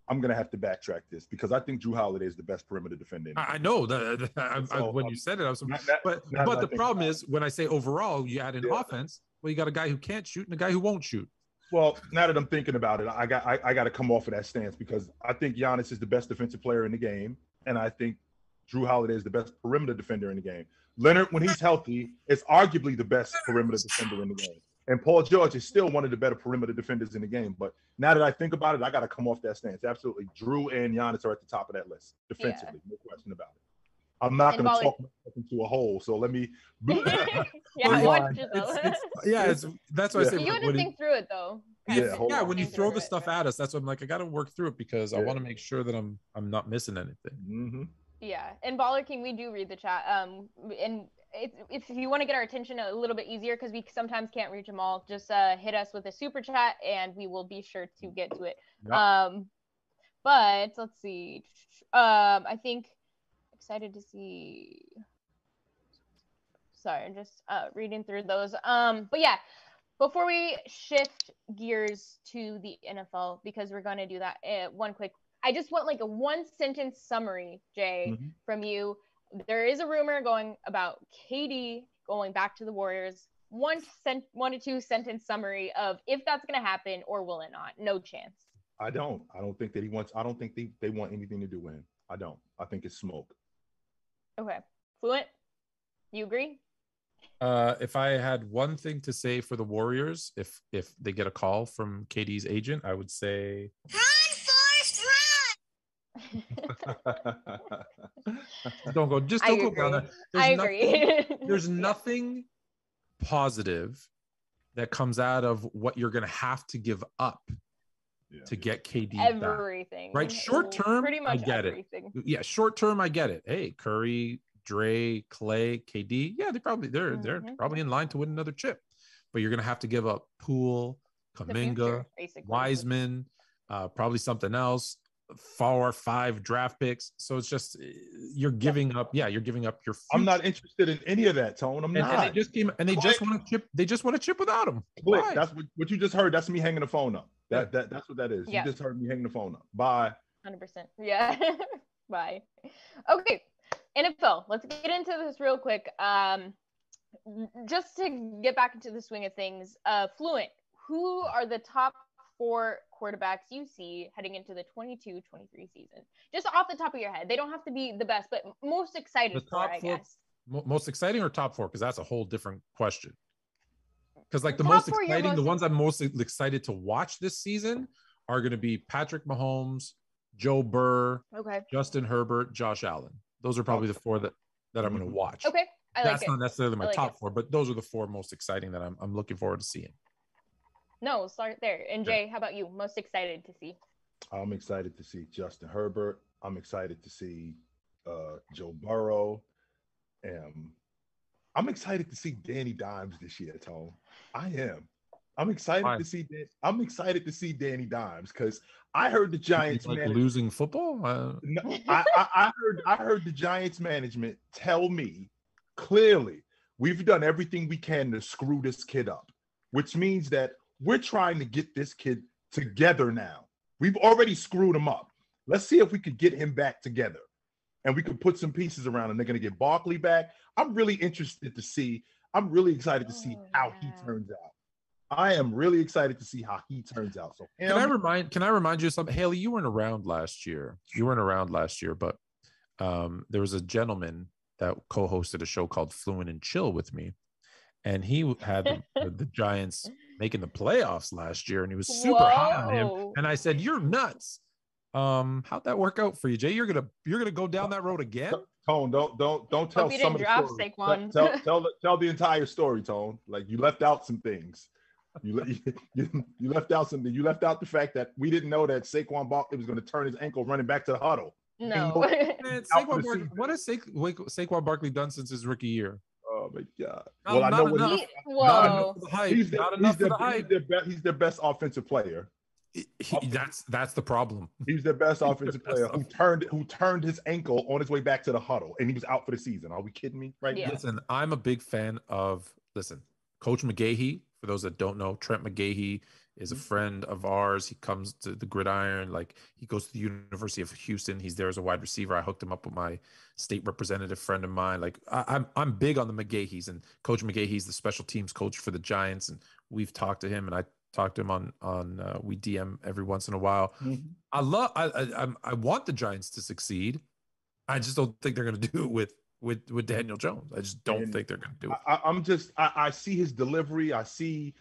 I'm gonna have to backtrack this because I think Jrue Holiday is the best perimeter defender. I, I know that. I, I, when um, you said it, I was. Not- not- But not but that the problem is when I say overall, you add in Yeah. offense. Well, you got a guy who can't shoot and a guy who won't shoot. Well, now that I'm thinking about it, I got I, I got to come off of that stance because I think Giannis is the best defensive player in the game, and I think Jrue Holiday is the best perimeter defender in the game. Leonard, when he's healthy, is arguably the best perimeter defender in the game, and Paul George is still one of the better perimeter defenders in the game. But now that I think about it, I got to come off that stance. Absolutely, Jrue and Giannis are at the top of that list defensively, no question about it. I'm not going to talk myself into a hole, so let me. yeah, Well, watch yeah, it's- yeah, it's, that's why I Yeah. say you want to when you- think through it though. Yeah, Kind yeah, when you throw the it, stuff yeah. at us, that's what I'm like. I got to work through it because I want to make sure that I'm I'm not missing anything. Mhm. Yeah, and Baller King, we do read the chat. Um, and it's, if you want to get our attention a little bit easier, because we sometimes can't reach them all, just uh, hit us with a super chat, and we will be sure to get to it. Yep. Um, but let's see. Um, I think excited to see. Sorry, I'm just uh, reading through those. Um, but yeah, before we shift gears to the NFL, because we're going to do that, uh, one quick. I just want like a one sentence summary, Jay, Mhm. from you. There is a rumor going about KD going back to the Warriors. One cent, one to two sentence summary of if that's going to happen or will it not? No chance. I don't. I don't think that he wants. I don't think they, they want anything to do with him. I don't. I think it's smoke. Okay, fluent. You agree? Uh, if I had one thing to say for the Warriors, if if they get a call from KD's agent, I would say don't go. Just don't go agree. down there. There's I nothing- agree. there's nothing positive that comes out of what you're going to have to give up Yeah. to get KD back. everything. Right, short term, Pretty I much get it. Yeah, short term, I get it. Hey, Curry, Dre, Clay, KD. Yeah, they probably they're they're Mhm. probably in line to win another chip, but you're going to have to give up Poole, The Kuminga, future. Wiseman, uh, probably something else, four or five draft picks. So it's just you're giving up. Yeah, you're giving up your. I'm not interested in any of that, Tone. I'm And, and not. they just came and they just want to chip. They just want to chip without him. Click. Why? That's what, what you just heard. That's me hanging the phone up. That that that's what that is. Yeah. You just heard me hanging the phone up. Bye. Hundred percent. Yeah. Bye. Okay. NFL. Let's get into this real quick. Um, just to get back into the swing of things. Uh, Fluent. Who are the top four quarterbacks you see heading into the 22-23 season? Just off the top of your head. They don't have to be the best, but most excited The for, I four- guess. Mo- most exciting or top four? Because that's a whole different question. Because like the Top most four, exciting, the ones I'm most excited to watch this season are going to be Patrick Mahomes, Joe Burr, Okay. Justin Herbert, Josh Allen. Those are probably the four that that I'm going to mm-hmm. watch. Okay. I like That's not necessarily my like top it. four, but those are the four most exciting that I'm I'm looking forward to seeing. No, start there. And Jay, how about you? Most excited to see? I'm excited to see Justin Herbert. I'm excited to see uh, Joe Burrow. Um, I'm excited to see Danny Dimes this year, Tom. I am. I'm excited Why? to see. Dan- I'm excited to see Danny Dimes because I heard the Giants like man- losing football. Uh, No, I, I, I heard I heard the Giants management tell me clearly we've done everything we can to screw this kid up, which means that we're trying to get this kid together now. We've already screwed him up. Let's see if we could get him back together. And we could put some pieces around and they're gonna get Barkley back. I'm really interested to see, I'm really excited to see how he turns out. I am really excited to see how he turns out. So Can I remind? Can I remind you of something? Haley, you weren't around last year. You weren't around last year, but um, there was a gentleman that co-hosted a show called Fluent and Chill with me, and he had the, the, the Giants making the playoffs last year, and he was super high on him. And I said, "You're nuts." Um, how'd that work out for you, Jay? You're gonna you're gonna go down that road again? Tone, don't don't don't tell you some didn't of the story. Saquon. Tell, tell, tell, the, tell the entire story, Tone. Like you left out some things. You, le- you you left out something. You left out the fact that we didn't know that Saquon Barkley was going to turn his ankle running back to the huddle. No. Man, Out Saquon Barkley, what has Sa- Saquon Barkley done since his rookie year? Oh my god! No, well, I know not what enough. he, Whoa. Not enough the he's, their, not he's, enough the he's, hype. their best, he's their best offensive player. He- that's that's the problem. He's their best offensive Best player who turned who turned his ankle on his way back to the huddle, and he was out for the season. Are we kidding me? Right? Yeah. Listen, I'm a big fan of listen, Coach McGahee. For those that don't know, Trent McGahee is a friend of ours. He comes to the gridiron, like he goes to the University of Houston. He's there as a wide receiver. I hooked him up with my state representative friend of mine. Like I, I'm I'm big on the McGahees and Coach McGahee's the special teams coach for the Giants, and we've talked to him and I talked to him on on uh, we DM every once in a while. I love I, I I'm- I want the Giants to succeed. I just don't think they're going to do it with with with Daniel Jones. I just don't And think they're going to do it. I, I- I'm just I, I see his delivery, I see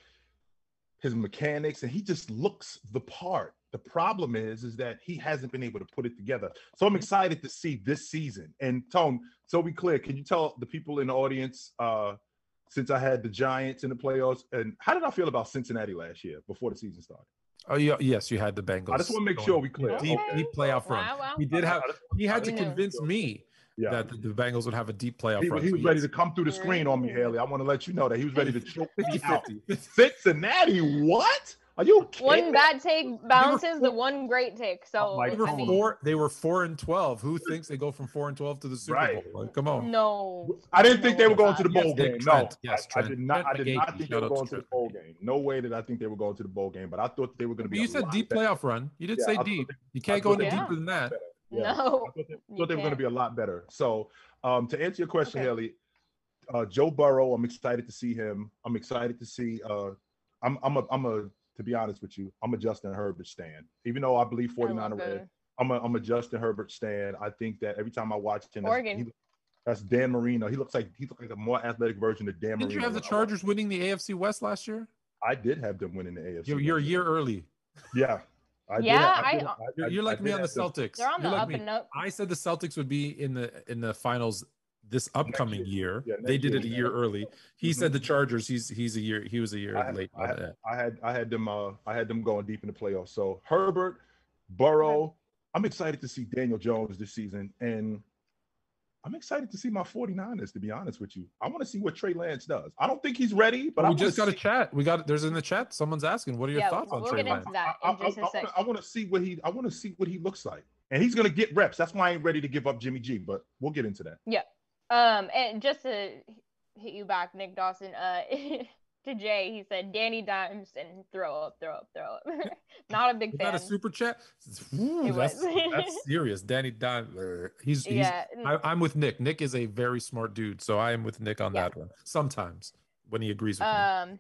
his mechanics, and he just looks the part. The problem is, is that he hasn't been able to put it together. So I'm excited to see this season. And Tone, so be clear, can you tell the people in the audience, uh, since I had the Giants in the playoffs, and how did I feel about Cincinnati last year before the season started? Oh yeah, yes, you had the Bengals. I just want to make sure we clear. deep Okay. deep playoff run. Wow, wow. He did have he had to convince me Yeah. that the, the Bengals would have a deep playoff He, run. he So was ready yes. to come through the screen on me, Haley. I want to let you know that he was ready to choke me out. Cincinnati, what? Are you kidding One bad take balances the one great take. So oh my I They were four. They were four and twelve. Who thinks they go from four and twelve to the Super Right. Bowl? Like, come on. no. I didn't think they were No, going to the bowl Dick game. Trent. No, Yes, I, I did not. I Trent did not think they were out to going to the bowl game. No way did I think they were going to the bowl game. But I thought they were going to But be. you a said deep better. playoff run. You did Yeah, say deep. they- You can't go any they- deeper than that. Yeah. No. I thought they, thought they were going to be a lot better. So, um, to answer your question, Okay. Haley, uh, Joe Burrow, I'm excited to see him. I'm excited to see. Uh, I'm I'm a I'm a to be honest with you, I'm a Justin Herbert stan. Even though I believe 49 love are red. I'm a I'm a Justin Herbert stan. I think that every time I watch him, that's- Oregon. he- that's Dan Marino. He looks like he looks like a more athletic version of Dan Didn't Marino. you have the when I watch Chargers winning the AFC West last year? I did have them winning the AFC. You're, you're a year early. Yeah. I Yeah, have- I- did- You're, I- you're I like did me on the. Celtics. They're on the You're like up me. and up. I said the Celtics would be in the in the finals this upcoming year. Yeah, they did year, it a yeah. year early. He Mhm. said the Chargers. He's he's a year. He was a year I had, late. I, had. I had I had them uh I had them going deep in the playoffs. So Herbert, Burrow, I'm excited to see Daniel Jones this season and I'm excited to see my 49ers to be honest with you. I want to see what Trey Lance does. I don't think he's ready, but we I just got to a chat. We got there's in the chat. Someone's asking, what are your Yeah, thoughts on we'll Trey Lance? into that I, in just a sec. want to see what he I want to see what he looks like. And he's going to get reps. That's why I ain't ready to give up Jimmy G, but we'll get into that. Yeah. Um, and just to hit you back, Nick Dawson, uh, to Jay, he said Danny Dimes and throw up, throw up, throw up. Not a big fan. that a super chat? Ooh, that's, that's serious. Danny Dime. uh, He's, he's yeah. I, I'm with Nick. Nick is a very smart dude, so I am with Nick on Yeah. that one. Sometimes when he agrees with me. Um,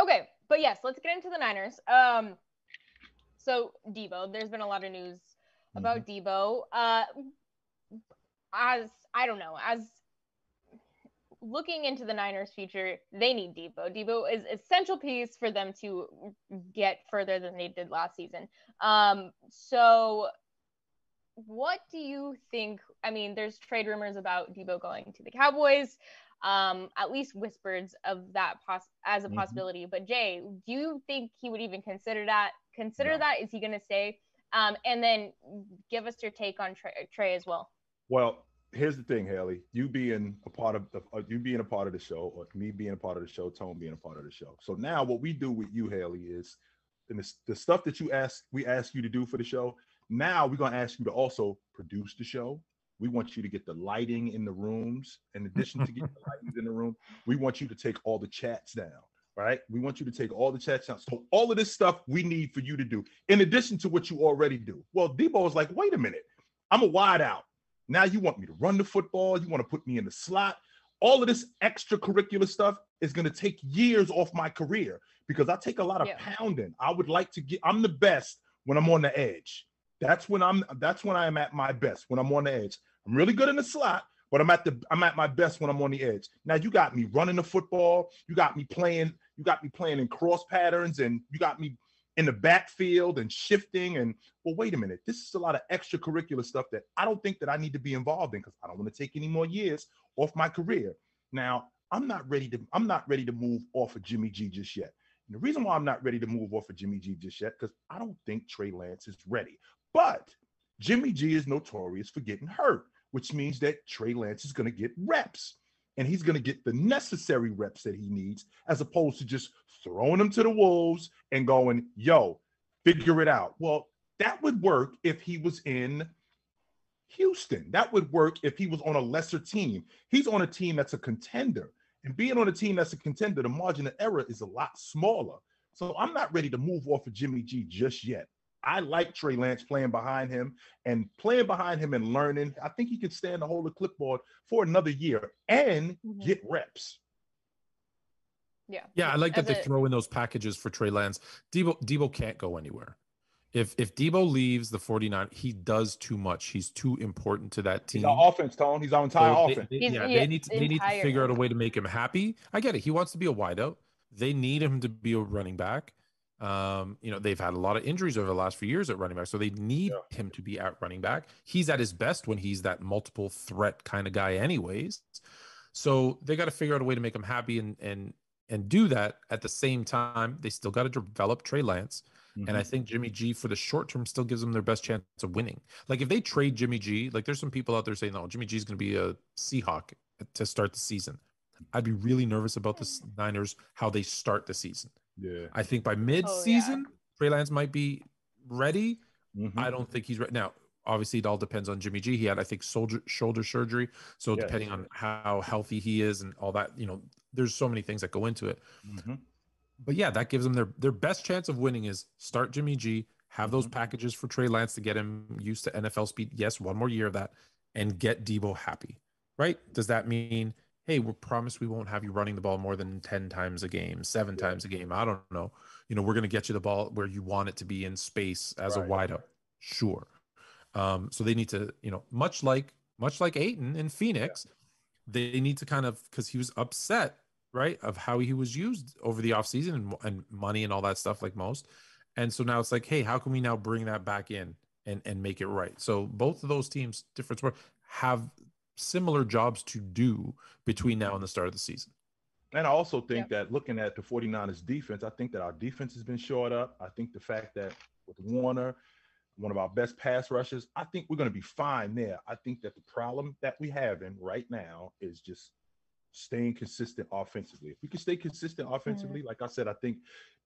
okay, but yes, let's get into the Niners. Um, So Debo, there's been a lot of news about Debo. Uh, as I don't know, as looking into the Niners' future, they need Debo. Debo is essential piece for them to get further than they did last season. Um, so what do you think? I mean, there's trade rumors about Debo going to the Cowboys. Um, at least whispers of that pos- as a Mhm. possibility. But Jay, do you think he would even consider that? Consider No. that? Is he going to stay? Um, and then give us your take on Trey, Trey as well. Well, here's the thing, Haley. You being a part of the, uh, you being a part of the show, or me being a part of the show, Tone being a part of the show. So now, what we do with you, Haley, is and the, the stuff that you ask, we ask you to do for the show. Now we're gonna ask you to also produce the show. We want you to get the lighting in the rooms. In addition to getting the lighting in the room, we want you to take all the chats down. Right? We want you to take all the chats down. So all of this stuff we need for you to do, in addition to what you already do. Well, Debo is like, wait a minute, I'm a wide out. Now you want me to run the football, you want to put me in the slot. All of this extracurricular stuff is going to take years off my career because I take a lot of Yeah. pounding. I would like to get I'm the best when I'm on the edge. That's when I'm that's when I am at my best when I'm on the edge. I'm really good in the slot, but I'm at the I'm at my best when I'm on the edge. Now you got me running the football, you got me playing, you got me playing in cross patterns, and you got me in the backfield and shifting. And well, wait a minute, this is a lot of extracurricular stuff that I don't think that I need to be involved in because I don't want to take any more years off my career. Now I'm not ready to I'm not ready to move off of Jimmy G just yet. And the reason why I'm not ready to move off of Jimmy G just yet, because I don't think Trey Lance is ready. But Jimmy G is notorious for getting hurt, which means that Trey Lance is going to get reps and he's going to get the necessary reps that he needs as opposed to just throwing him to the wolves and going, yo, figure it out. Well, that would work if he was in Houston. That would work if he was on a lesser team. He's on a team that's a contender. And being on a team that's a contender, the margin of error is a lot smaller. So I'm not ready to move off of Jimmy G just yet. I like Trey Lance playing behind him and playing behind him and learning. I think he could stand to hold the clipboard for another year and Mhm. get reps. Yeah. Yeah, I like that As they a- throw in those packages for Trey Lance. Debo Debo can't go anywhere. If if Debo leaves the 49, he does too much. He's too important to that He's team. our offense, Tone. He's our entire So they- offense. they- He's- yeah, he- they need to, they need to figure out a way to make him happy. I get it. He wants to be a wideout. They need him to be a running back. Um, you know, they've had a lot of injuries over the last few years at running back, so they need him to be at running back. He's at his best when he's that multiple threat kind of guy, anyways. So they got to figure out a way to make him happy and and and do that at the same time. They still got to develop Trey Lance. And I think Jimmy G for the short term still gives them their best chance of winning. Like if they trade Jimmy G, like there's some people out there saying, no, Jimmy G is going to be a Seahawk to start the season. I'd be really nervous about the Niners, how they start the season. Yeah. I think by mid season, Trey Lance might be ready. Mm-hmm. I don't think he's ready. Now, obviously, it all depends on Jimmy G. He had, I think, shoulder, shoulder surgery. So Yes. depending on how healthy he is and all that, you know, there's so many things that go into it Mm-hmm. but yeah, that gives them their their best chance of winning is start Jimmy G, have those packages for Trey Lance to get him used to NFL speed. Yes, one more year of that, and get Debo happy. Right? Does that mean, hey, we promise we won't have you running the ball more than ten times a game, seven times a game? I don't know. You know, we're gonna get you the ball where you want it to be in space as a wideout. Sure. Um, so they need to, you know, much like much like Ayton in Phoenix, they need to kind of because he was upset right of how he was used over the offseason and, and money and all that stuff like most and so now it's like hey how can we now bring that back in and and make it right so both of those teams different sport have similar jobs to do between now and the start of the season And I also think that looking at the 49ers defense, I think that our defense has been shored up. I think the fact that with Warner, one of our best pass rushers, I think we're going to be fine there. I think that the problem that we have in right now is just staying consistent offensively. If we can stay consistent offensively, mm. like I said, I think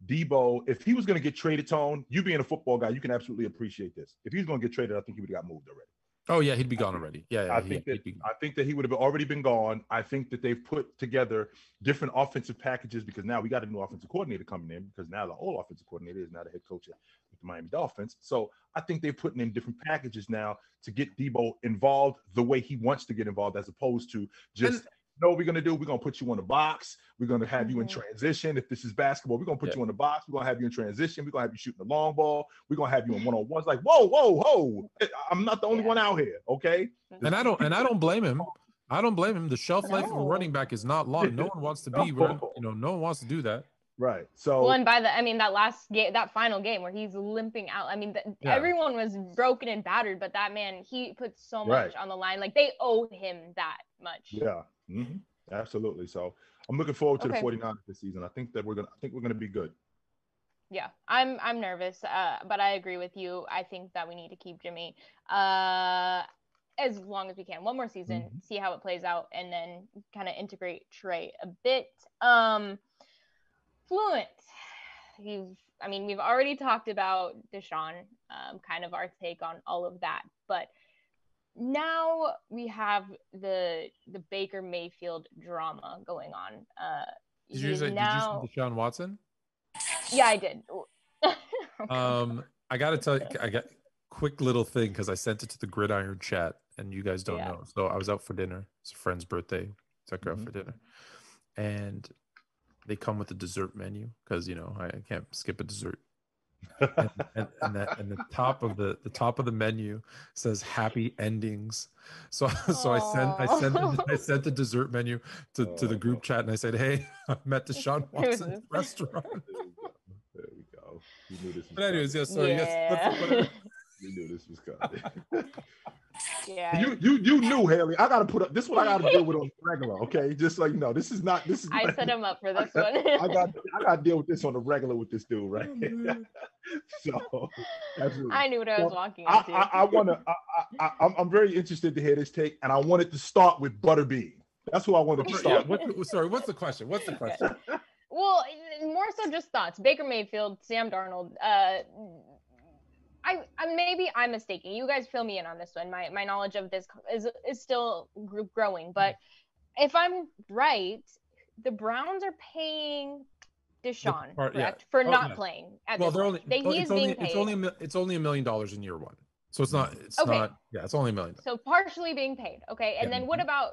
Debo, if he was going to get traded, Tone, you being a football guy, you can absolutely appreciate this. If he was going to get traded, I think he would have got moved already. Oh yeah he'd be gone already yeah, yeah I think that he'd be- I think that he would have already been gone. I think that they've put together different offensive packages because now we got a new offensive coordinator coming in because now the old offensive coordinator is now the head coach at the Miami Dolphins. So I think they're putting in different packages now to get Debo involved the way he wants to get involved, as opposed to just know what we're gonna do? We're gonna put you on the box. We're gonna have you in Mhm. transition. If this is basketball, we're gonna put Yeah. you on the box. We're gonna have you in transition. We're gonna have you shooting the long ball. We're gonna have you in one on ones. Like, whoa, whoa, whoa! I'm not the only Yeah. one out here. Okay. And I don't and I don't blame him. I don't blame him. The shelf life of a running back is not long. No one wants to be, run, you know, no one wants to do that. Right. So Well, and by the, I mean that last game, that final game where he's limping out. I mean, th- Yeah. everyone was broken and battered, but that man, he put so much Right. on the line. Like they owe him that much. yeah, mhm, absolutely. So I'm looking forward to Okay. the 49ers this season. I think that we're gonna. I think we're gonna be good. Yeah, I'm I'm nervous, uh, but I agree with you. I think that we need to keep Jimmy uh, as long as we can. One more season, Mhm. see how it plays out, and then kind of integrate Trey a bit. Um, Fluent, you've I mean we've already talked about Deshaun, um, kind of our take on all of that, but now we have the the Baker Mayfield drama going on. Uh, Did you, he's say, now, did you see Deshaun Watson? yeah, I did. Um, I gotta tell you, I got quick little thing because I sent it to the gridiron chat, and you guys don't Yeah. know. So I was out for dinner. It's a friend's birthday. Took her out for dinner, and they come with a dessert menu because you know I, I can't skip a dessert. And, and, and, that, and the top of the the top of the menu says happy endings. So so I sent I sent the, I sent the dessert menu to, to the group oh. chat and I said, hey, I'm at Deshaun Who's Watson's this? restaurant. There we go. You knew this. But anyways, yeah. coming. So yes, that's yeah. whatever. You knew this was coming. Yeah. you you you knew Haley. I gotta put up. This is what I gotta deal with on the regular. Okay, just so you know, this is not. This is. I set him up for this one. I got I got to deal with this on the regular with this dude, right? so, absolutely. I knew what I was So, walking I, into. I, I want to. I, I, I'm, I'm very interested to hear this take, and I wanted to start with Butterbean. That's who I wanted to yeah, start. what, sorry, what's the question? What's the question? well, more so just thoughts. Baker Mayfield, Sam Darnold. Uh, I, I maybe I'm mistaken. You guys fill me in on this one. My my knowledge of this is is still gr- growing, but mm-hmm. if I'm right, the Browns are paying Deshaun part- yeah. correct for Oh, not yeah. playing. At Well, they're only. They, oh, he it's only. It's only. a It's only a million dollars in year one. So it's not. It's Okay. not. Yeah, it's only a million. So partially being paid. Okay. And Yeah. then what mm-hmm. about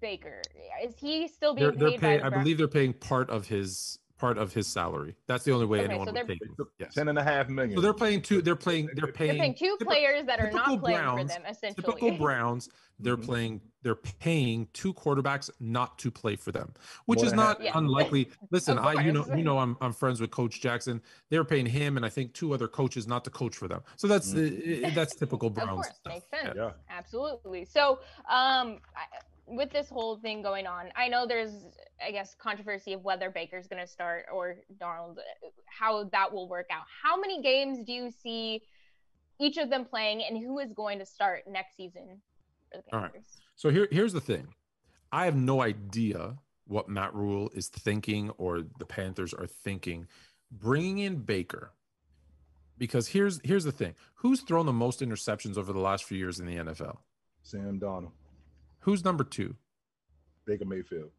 Baker? Is he still being They're they're paid by paying. the I believe they're paying part of his part of his salary. That's the only way Okay, anyone so would they're- take him. Yes. Ten and a half million. So they're playing two. They're playing. They're paying. They're paying two typical- players that are not playing Browns- for them, essentially. Typical Browns. They're Mhm. playing. They're paying two quarterbacks not to play for them, which More is not half. Yeah. unlikely. Listen, I you know you know I'm I'm friends with Coach Jackson. They're paying him and I think two other coaches not to coach for them. So that's uh, uh, that's typical Browns. Of course, stuff. makes sense. Yeah. Absolutely. So, um, I, with this whole thing going on, I know there's, I guess, controversy of whether Baker's going to start or Darnold, how that will work out. How many games do you see each of them playing, and who is going to start next season for the All right. So here, here's the thing. I have no idea what Matt Rhule is thinking or the Panthers are thinking, bringing in Baker. Because here's here's the thing: who's thrown the most interceptions over the last few years in the NFL? Sam Darnold, Who's number two? Baker Mayfield.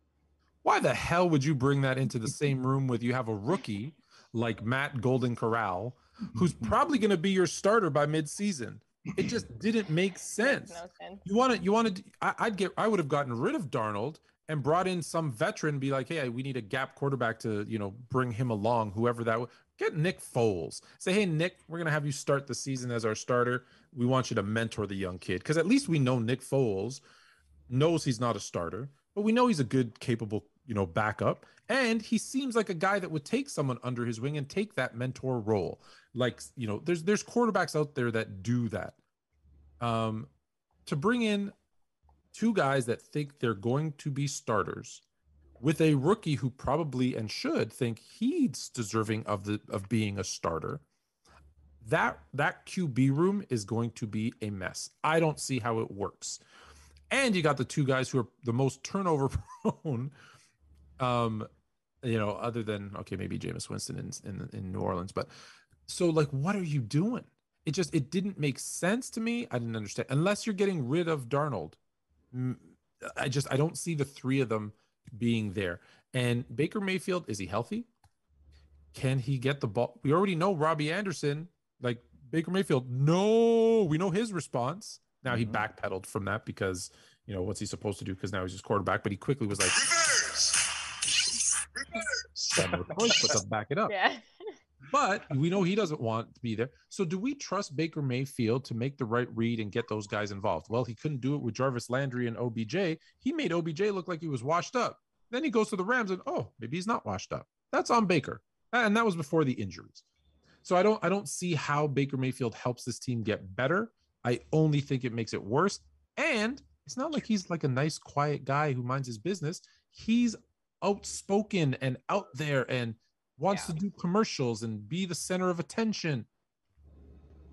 Why the hell would you bring that into the same room with you have a rookie like Matt Golden Corral, who's probably going to be your starter by midseason? It just didn't make sense. No sense. You want to, you want to, I'd get, I would have gotten rid of Darnold and brought in some veteran, be like, hey, we need a gap quarterback to, you know, bring him along, whoever that would. Get Nick Foles. Say, hey, Nick, we're going to have you start the season as our starter. We want you to mentor the young kid. Because at least we know Nick Foles knows he's not a starter, but we know he's a good, capable, you know, backup. And he seems like a guy that would take someone under his wing and take that mentor role. Like, you know, there's there's quarterbacks out there that do that. Um, to bring in two guys that think they're going to be starters with a rookie who probably and should think he's deserving of the of being a starter that that qb room is going to be a mess i don't see how it works and you got the two guys who are the most turnover prone um you know other than okay maybe Jameis winston in, in in new orleans but so like what are you doing it just it didn't make sense to me i didn't understand unless you're getting rid of darnold I just I don't see the three of them being there. And Baker Mayfield is he healthy? Can he get the ball? We already know Robbie Anderson, like Baker Mayfield. No, we know his response. Now he Mhm. backpedaled from that because you know, what's he supposed to do? Because now he's just quarterback. But he quickly was like, but to back it up. Yeah. But we know he doesn't want to be there. So do we trust Baker Mayfield to make the right read and get those guys involved? Well, he couldn't do it with Jarvis Landry and OBJ. He made OBJ look like he was washed up. Then he goes to the Rams and oh, maybe he's not washed up. That's on Baker. And that was before the injuries. So I don't I don't see how Baker Mayfield helps this team get better. I only think it makes it worse. And it's not like he's like a nice quiet guy who minds his business. He's outspoken and out there and wants to do commercials and be the center of attention.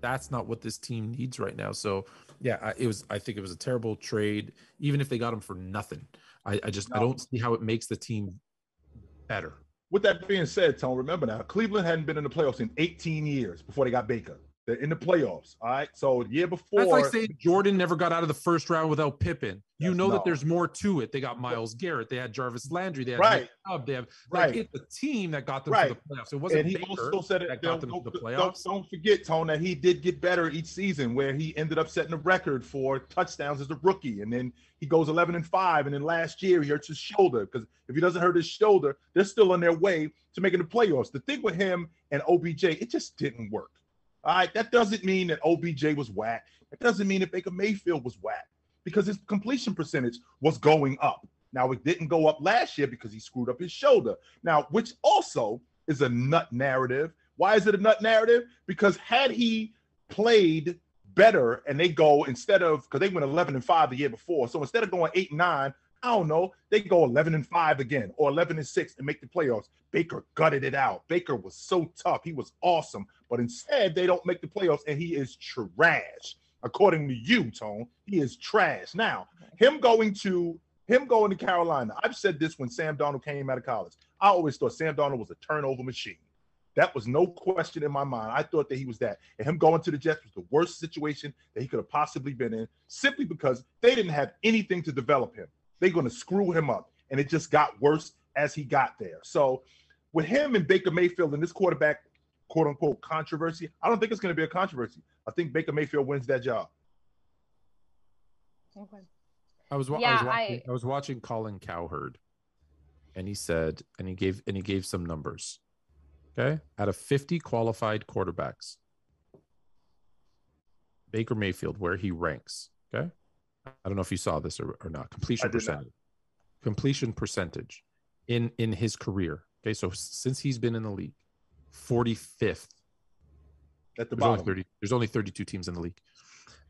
That's not what this team needs right now. So yeah, I, it was. I think it was a terrible trade. Even if they got him for nothing, I, I just I don't see how it makes the team better. With that being said, Tone, remember now, Cleveland hadn't been in the playoffs in 18 years before they got Baker. They're in the playoffs. All right. So the year before, That's like saying Jordan never got out of the first round without Pippen. You know no. that there's more to it. They got Myles Garrett. They had Jarvis Landry. They had Right. Chubb. They have Right. like it's the team that got them Right. to the playoffs. It wasn't and he Baker also said it, that don't, got them to don't, the don't, playoffs. don't forget, Tone, that he did get better each season, where he ended up setting a record for touchdowns as a rookie, and then he goes 11 and five, and then last year he hurts his shoulder because if he doesn't hurt his shoulder, they're still on their way to making the playoffs. The thing with him and OBJ, it just didn't work. All right, that doesn't mean that OBJ was whack. It doesn't mean that Baker Mayfield was whack because his completion percentage was going up. Now it didn't go up last year because he screwed up his shoulder. Now, which also is a nut narrative. Why is it a nut narrative? Because had he played better and they go instead of because they went 11 and 5 the year before, so instead of going 8 and 9, I don't know, they go 11 and 5 again or 11 and 6 and make the playoffs. Baker gutted it out. Baker was so tough. He was awesome. But instead, they don't make the playoffs and he is trash. According to you, Tone, he is trash. Now, him going to him going to Carolina. I've said this when Sam Darnold came out of college. I always thought Sam Darnold was a turnover machine. That was no question in my mind. I thought that he was that. And him going to the Jets was the worst situation that he could have possibly been in, simply because they didn't have anything to develop him. They're going to screw him up. And it just got worse as he got there. So with him and Baker Mayfield and this quarterback, quote unquote, controversy, I don't think it's going to be a controversy. I think Baker Mayfield wins that job. Okay. I was, wa- Yeah, I was watching, I- I was watching Colin Cowherd, and he said, and he gave and he gave some numbers. Okay, out of 50 qualified quarterbacks, Baker Mayfield, where he ranks. Okay, I don't know if you saw this or, or not. Completion did not. percentage, completion percentage in in his career. Okay, so since he's been in the league, 45th. At the There's only bottom. 30. There's only 32 teams in the league.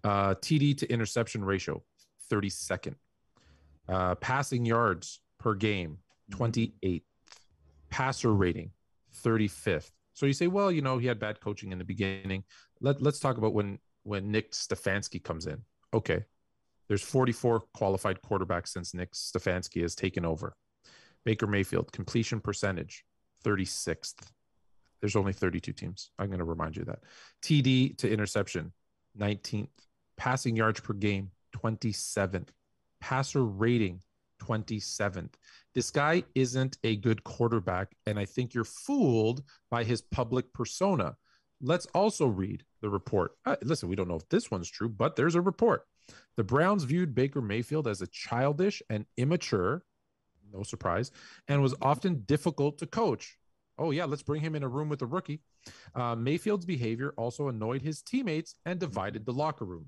Uh, TD to interception ratio, 32nd. Uh, passing yards per game, 28th. Passer rating, 35th. So you say, well, you know, he had bad coaching in the beginning. Let, let's talk about when when Nick Stefanski comes in. Okay. There's 44 qualified quarterbacks since Nick Stefanski has taken over. Baker Mayfield, completion percentage, 36th. There's only 32 teams. I'm going to remind you that. TD to interception, 19th. Passing yards per game, 27th. Passer rating, 27th. This guy isn't a good quarterback, and I think you're fooled by his public persona. Let's also read the report. Uh, listen, we don't know if this one's true, but there's a report. The Browns viewed Baker Mayfield as a childish and immature, no surprise, and was often difficult to coach. Oh, yeah, let's bring him in a room with a rookie. Uh, Mayfield's behavior also annoyed his teammates and divided the locker room.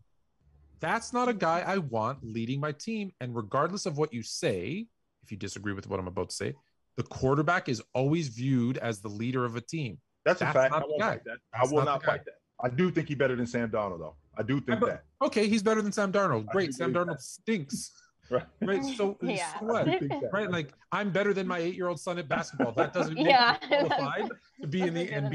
That's not a guy I want leading my team. And regardless of what you say, if you disagree with what I'm about to say, the quarterback is always viewed as the leader of a team. That's, a fact. I won't fight that. I will not not fight that. I do think he's better than Sam Darnold, though. I do think But- that. Okay, he's better than Sam Darnold. Great. Sam believe Darnold stinks. Right. Right. So, Yeah. so what? I do think that. Right. Like I'm better than my eight year old son at basketball. That doesn't make Yeah. me qualified to be in the That's a good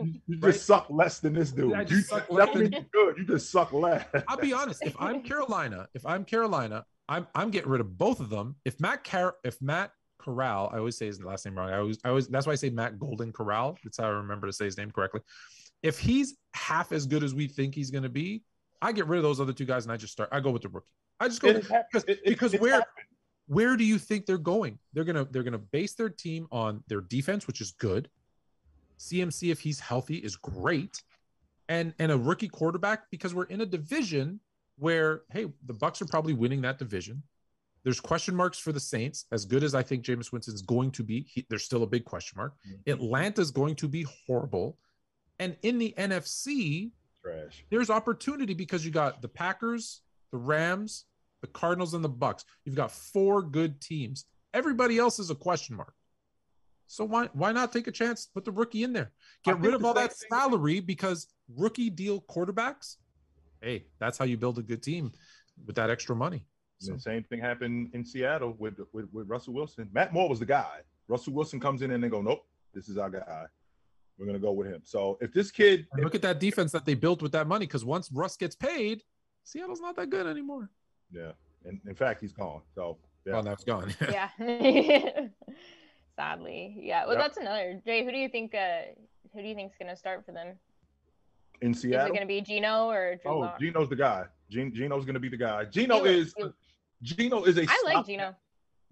NBA. You just suck less than this dude. I you suck that less than- good. You just suck less. I'll be honest. If I'm Carolina, if I'm Carolina, I'm I'm getting rid of both of them. If Matt Car- if Matt Corral, I always say his last name wrong. I always I always that's why I say Matt Golden Corral. That's how I remember to say his name correctly. If he's half as good as we think he's going to be, I get rid of those other two guys and I just start. I go with the rookie. I just go It with, has because It- it- because it's where happened. where do you think they're going? They're gonna they're gonna base their team on their defense, which is good. CMC, if he's healthy, is great, and and a rookie quarterback because we're in a division where hey, the Bucs are probably winning that division. There's question marks for the Saints. As good as I think Jameis Winston's going to be, he, there's still a big question mark. Mm-hmm. Atlanta's going to be horrible. And in the NFC, Trash. there's opportunity because you got the Packers, the Rams, the Cardinals, and the Bucs. You've got four good teams. Everybody else is a question mark. So why why not take a chance? Put the rookie in there. Get rid of all same that thing- salary because rookie deal quarterbacks. Hey, that's how you build a good team with that extra money. And the same thing happened in Seattle with, with with Russell Wilson. Matt Moore was the guy. Russell Wilson comes in and they go, nope, this is our guy. We're gonna go with him. So if this kid, And look at that defense that they built with that money. Because once Russ gets paid, Seattle's not that good anymore. yeah, and in fact he's gone. So yeah, Oh, now it's gone. Yeah. Sadly, yeah. Well, Yep. that's another. Jay, who do you think? Uh, who do you think's gonna start for them? in Seattle, Is it gonna be Gino or Drew Oh, Lock? Gino's the guy. Gino's gonna be the guy. Gino You- is you- Gino is a I like stop- Gino.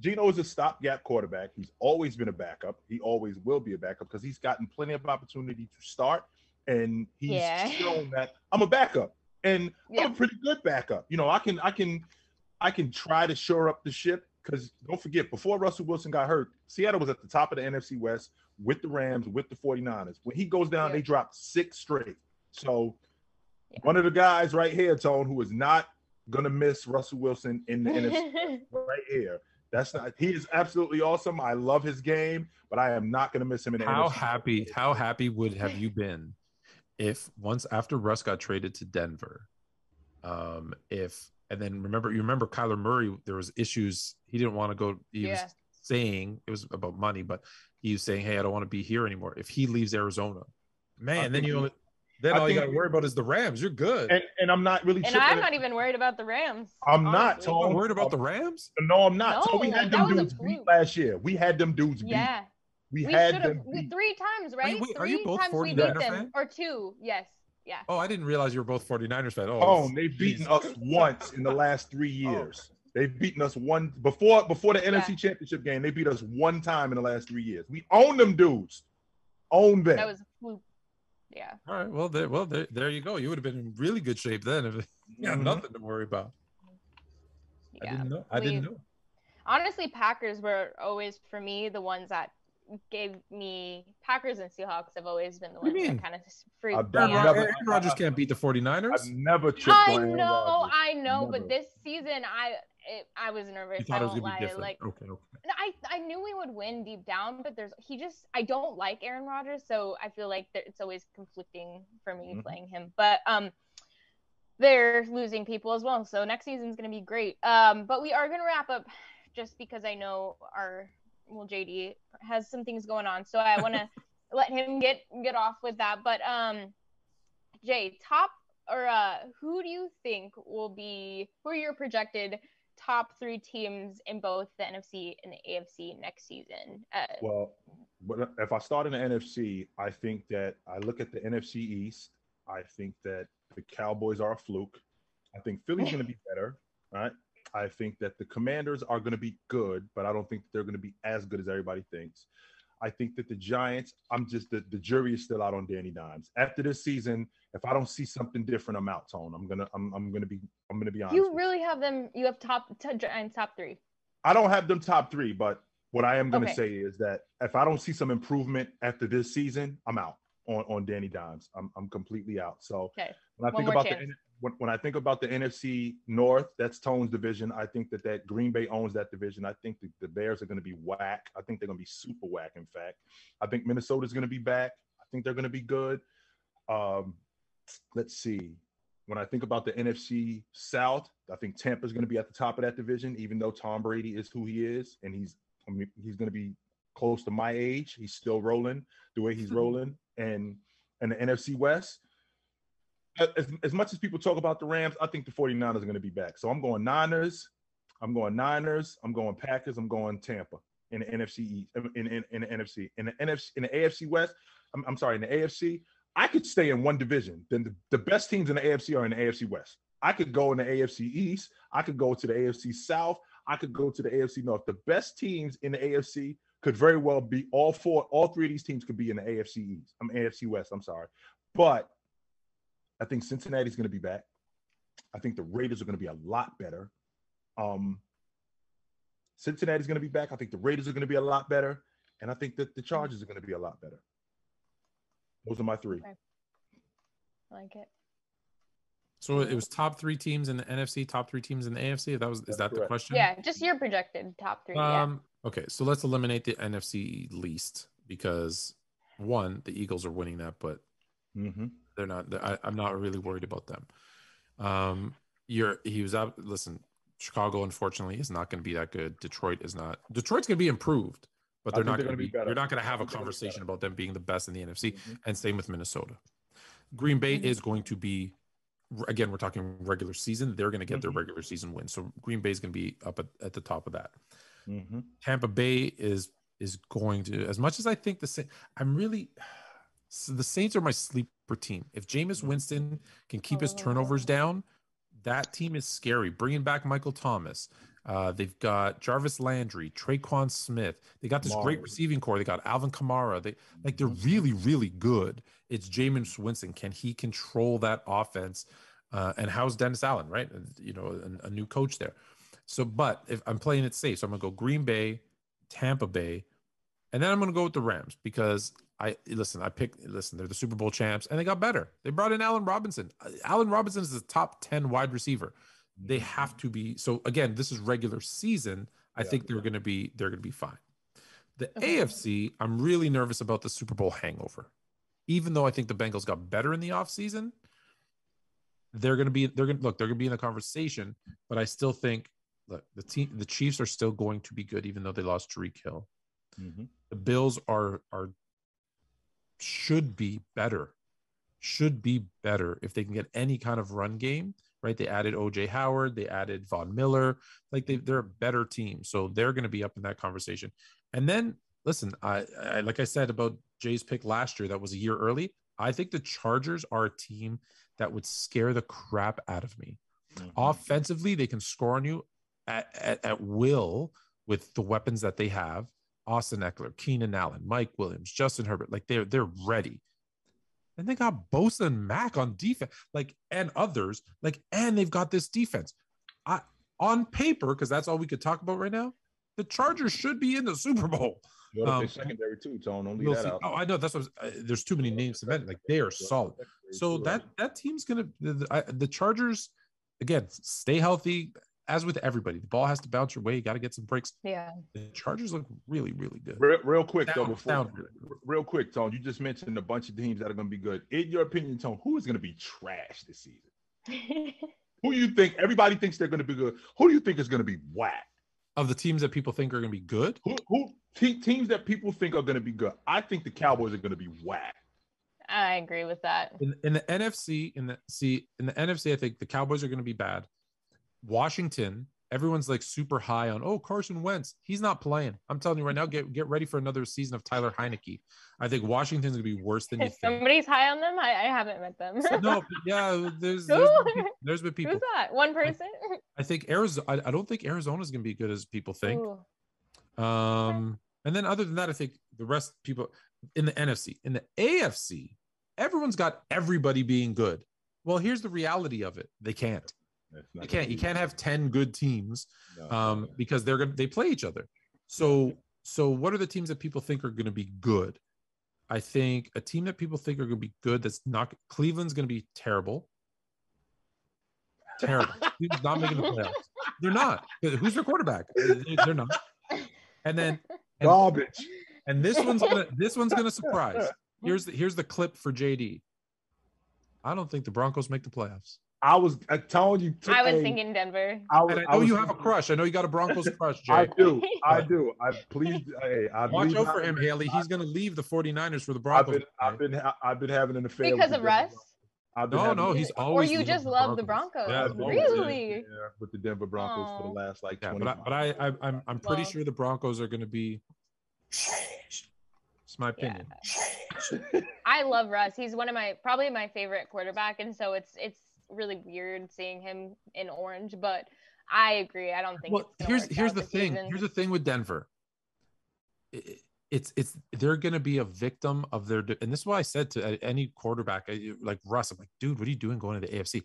Gino is a stopgap quarterback. He's always been a backup. He always will be a backup because he's gotten plenty of opportunity to start, and he's Yeah. shown that I'm a backup, and Yeah. I'm a pretty good backup. You know, I can, I can, I can try to shore up the ship because don't forget, before Russell Wilson got hurt, Seattle was at the top of the NFC West with the Rams, with the 49ers. When he goes down, Yeah. they drop six straight. So Yeah. one of the guys right here, Tone, who is not gonna miss Russell Wilson in the NFC right here. That's not. He is absolutely awesome. I love his game, but I am not going to miss him in the How NFC. happy, how happy would have you been if once after Russ got traded to Denver, um, if and then remember you remember Kyler Murray, there was issues. He didn't want to go. He Yeah. was saying it was about money, but he was saying, Hey, I don't want to be here anymore. If he leaves Arizona, man, then you he- only then I all you gotta worry about is the Rams. You're good. And, and I'm not really. and I'm it- not even worried about the Rams. I'm not, honestly. I'm worried about the Rams. No, I'm not. so we No, had that them was a dudes beat fluke. last year. We had them dudes beat. Yeah, We, we had them beat. three times, right? wait, are three you both times we 49er beat them, fan? or two? Yes, yeah. Oh, I didn't realize you were both 49ers fans. Oh, Oh, they've beaten us once in the last three oh. years. They've beaten us one before before the NFC Championship game. They beat us one time in the last three years. We own them dudes. Own them. That was a fluke. Yeah. All right. Well, there, well, there, there you go. You would have been in really good shape then if you had Mhm. nothing to worry about. Yeah. I didn't know. I didn't know. Honestly, Packers were always for me the ones that gave me Packers and Seahawks have always been the ones that kind of freaked I've me out. never- Aaron Rodgers can't beat the 49ers. I've never tripped I on know, I know, Never. but this season, I it, I was nervous. You thought I it was won't gonna be lie. different. Like okay, okay. I I knew we would win deep down, but there's he just I don't like Aaron Rodgers, so I feel like there, it's always conflicting for me Mhm. playing him. But um, they're losing people as well, so next season's gonna be great. Um, but we are gonna wrap up just because I know our well JD has some things going on, so I want to let him get get off with that. But um, Jay, top or uh, who do you think will be who are your projected top three teams in both the NFC and the AFC next season? Uh, Well, but if I start in the NFC, I think that I look at the NFC East. I think that the Cowboys are a fluke. I think Philly's going to be better, right? I think that the Commanders are going to be good, but I don't think they're going to be as good as everybody thinks. I think that the Giants, I'm just the, the jury is still out on Danny Dimes. After this season, if I don't see something different, I'm out, Tone. I'm gonna I'm, I'm gonna be I'm gonna be honest. you really have them. You have top t- Giants top three. I don't have them top three, but what I am going to Okay. say is that if I don't see some improvement after this season, I'm out on, on Danny Dimes. I'm, I'm completely out. So Okay. when I One think about chance. the when, when I think about the NFC North, that's Tone's division. I think that that Green Bay owns that division. I think the, the Bears are going to be whack. I think they're going to be super whack. In fact, I think Minnesota's going to be back. I think they're going to be good. Um, let's see. When I think about the NFC South, I think Tampa's going to be at the top of that division, even though Tom Brady is who he is, and he's I mean, he's going to be close to my age. He's still rolling the way he's hmm. rolling, and and the NFC West. As, as much as people talk about the Rams, I think the 49ers are going to be back. So I'm going Niners, I'm going Niners, I'm going Packers, I'm going Tampa in the NFC East, in, in, in the NFC. In the NFC, in the AFC West, I'm, I'm sorry, in the AFC, I could stay in one division. Then the, the best teams in the AFC are in the AFC West. I could go in the AFC East. I could go to the AFC South. I could go to the AFC North. The best teams in the AFC could very well be all four, all three of these teams could be in the AFC East. I'm AFC West. I'm sorry, but I think Cincinnati's going to be back. I think the Raiders are going to be a lot better. Um, Cincinnati's going to be back. I think the Raiders are going to be a lot better, and I think that the Chargers are going to be a lot better. Those are my three. Okay. I like it. So it was top three teams in the NFC, top three teams in the AFC. That was is that the question? Yeah, just your projected top three. yeah. Um. Okay, so let's eliminate the NFC least because one, the Eagles are winning that, but Mm-hmm. they're not. they're- I, I'm not really worried about them. Um. You're. He was out. Listen, Chicago unfortunately is not going to be that good. Detroit is not. Detroit's going to be improved, but they're not going to be be. better. You're not going to have a think be conversation about them being the best in the NFC, Mhm. and same with Minnesota. Green Bay is going to be. Again, we're talking regular season. They're going to get their Mhm. regular season win. So Green Bay is going to be up at, at the top of that. Mm-hmm. Tampa Bay is is going to as much as I think the Saints. I'm really so the Saints are my sleeper team. If Jameis Winston can keep his turnovers down, that team is scary. Bringing back Michael Thomas. Uh, they've got Jarvis Landry, Tre'Quan Smith. They got this great receiving corps. They got Alvin Kamara. They like they're really, really good. It's Jameis Winston. Can he control that offense? Uh, and how's Dennis Allen? Right, you know, a, a new coach there. So, but if I'm playing it safe, so I'm gonna go Green Bay, Tampa Bay, and then I'm gonna go with the Rams because I listen. I picked. Listen, they're the Super Bowl champs, and they got better. They brought in Allen Robinson. Uh, Allen Robinson is the top ten wide receiver. They have to be. So again, this is regular season. I Yeah. think they're gonna be. They're gonna be fine. The Okay. AFC, I'm really nervous about the Super Bowl hangover. Even though I think the Bengals got better in the offseason, they're gonna be. They're gonna look. They're gonna be in the conversation, but I still think. Look, the team, the Chiefs are still going to be good, even though they lost Tyreek Hill Mm-hmm. the Bills are are should be better, should be better if they can get any kind of run game. Right? They added OJ Howard, they added Von Miller. Like they they're a better team, so they're going to be up in that conversation. And then listen, I, I like I said about Jay's pick last year, that was a year early. I think the Chargers are a team that would scare the crap out of me. Mm-hmm. Offensively, they can score on you at, at, at will with the weapons that they have. Austin Ekeler, Keenan Allen, Mike Williams, Justin Herbert, like they're they're ready. And they got Bosa and Mack on defense, like and others, like and they've got this defense. I on paper, because that's all we could talk about right now. The Chargers should be in the Super Bowl. Um, secondary too, Tone. Don't leave that see. out. Oh, I know. That's what uh, there's too many names to mention. Like they are solid. So that that team's gonna the, the, I, the Chargers again stay healthy. As with everybody, the ball has to bounce your way. You got to get some breaks. Yeah. The Chargers look really, really good. Real, real quick though, before sound good. real quick, Tone, you just mentioned a bunch of teams that are going to be good. In your opinion, Tone, who is going to be trash this season? Who do you think? Everybody thinks they're going to be good. Who do you think is going to be whack? Of the teams that people think are going to be good, Who, who te- teams that people think are going to be good? I think the Cowboys are going to be whack. I agree with that. in, in the NFC, in the see in the NFC, I think the Cowboys are going to be bad. Washington, everyone's like super high on. Oh, Carson Wentz, he's not playing. I'm telling you right now, get get ready for another season of Tyler Heinicke. I think Washington's going to be worse than you think. somebody's high on them, I, I haven't met them. no, yeah, there's there's there's been people. Who's that? One person? I think Arizona. I, I don't think Arizona's going to be good as people think. Ooh. Um, and then other than that, I think the rest people in the NFC, in the AFC, everyone's got everybody being good. Well, here's the reality of it: they can't. You can't. You can't have ten good teams no, um, no. because they're gonna they play each other. So so what are the teams that people think are going to be good? I think a team that people think are going to be good that's not Cleveland's going to be terrible. Terrible. Cleveland's not making the playoffs. They're not. Who's their quarterback? They- They're not. And then and, garbage. and this one's gonna this one's gonna surprise. Here's the here's the clip for JD. I don't think the Broncos make the playoffs. I was I told you. I was hey, thinking Denver. I, was, And I know was you have a crush. I know you got a Broncos crush, Jay. I do. I do. I please. Hey, I Watch out for I- him, Haley. He's going to leave the 49ers for the I've Broncos. been, I've been, ha- I've been having an affair Because with of Russ? I've been no, no, he's affair- Or always. you just love the Broncos. Broncos? Yeah, I've always been really? affair with the Denver Broncos for the last like Yeah, 20 but I, but I, I I'm I'm pretty Well- sure the Broncos are going to be. It's my opinion. I love Russ. He's one of my probably my favorite quarterback, and so it's it's really weird seeing him in orange. But I agree. I don't think. Well, here's here's the thing. season. Here's the thing with Denver. I- It's it's they're going to be a victim of their and this is why I said to any quarterback like Russ, I'm like, dude, what are you doing going to the AFC?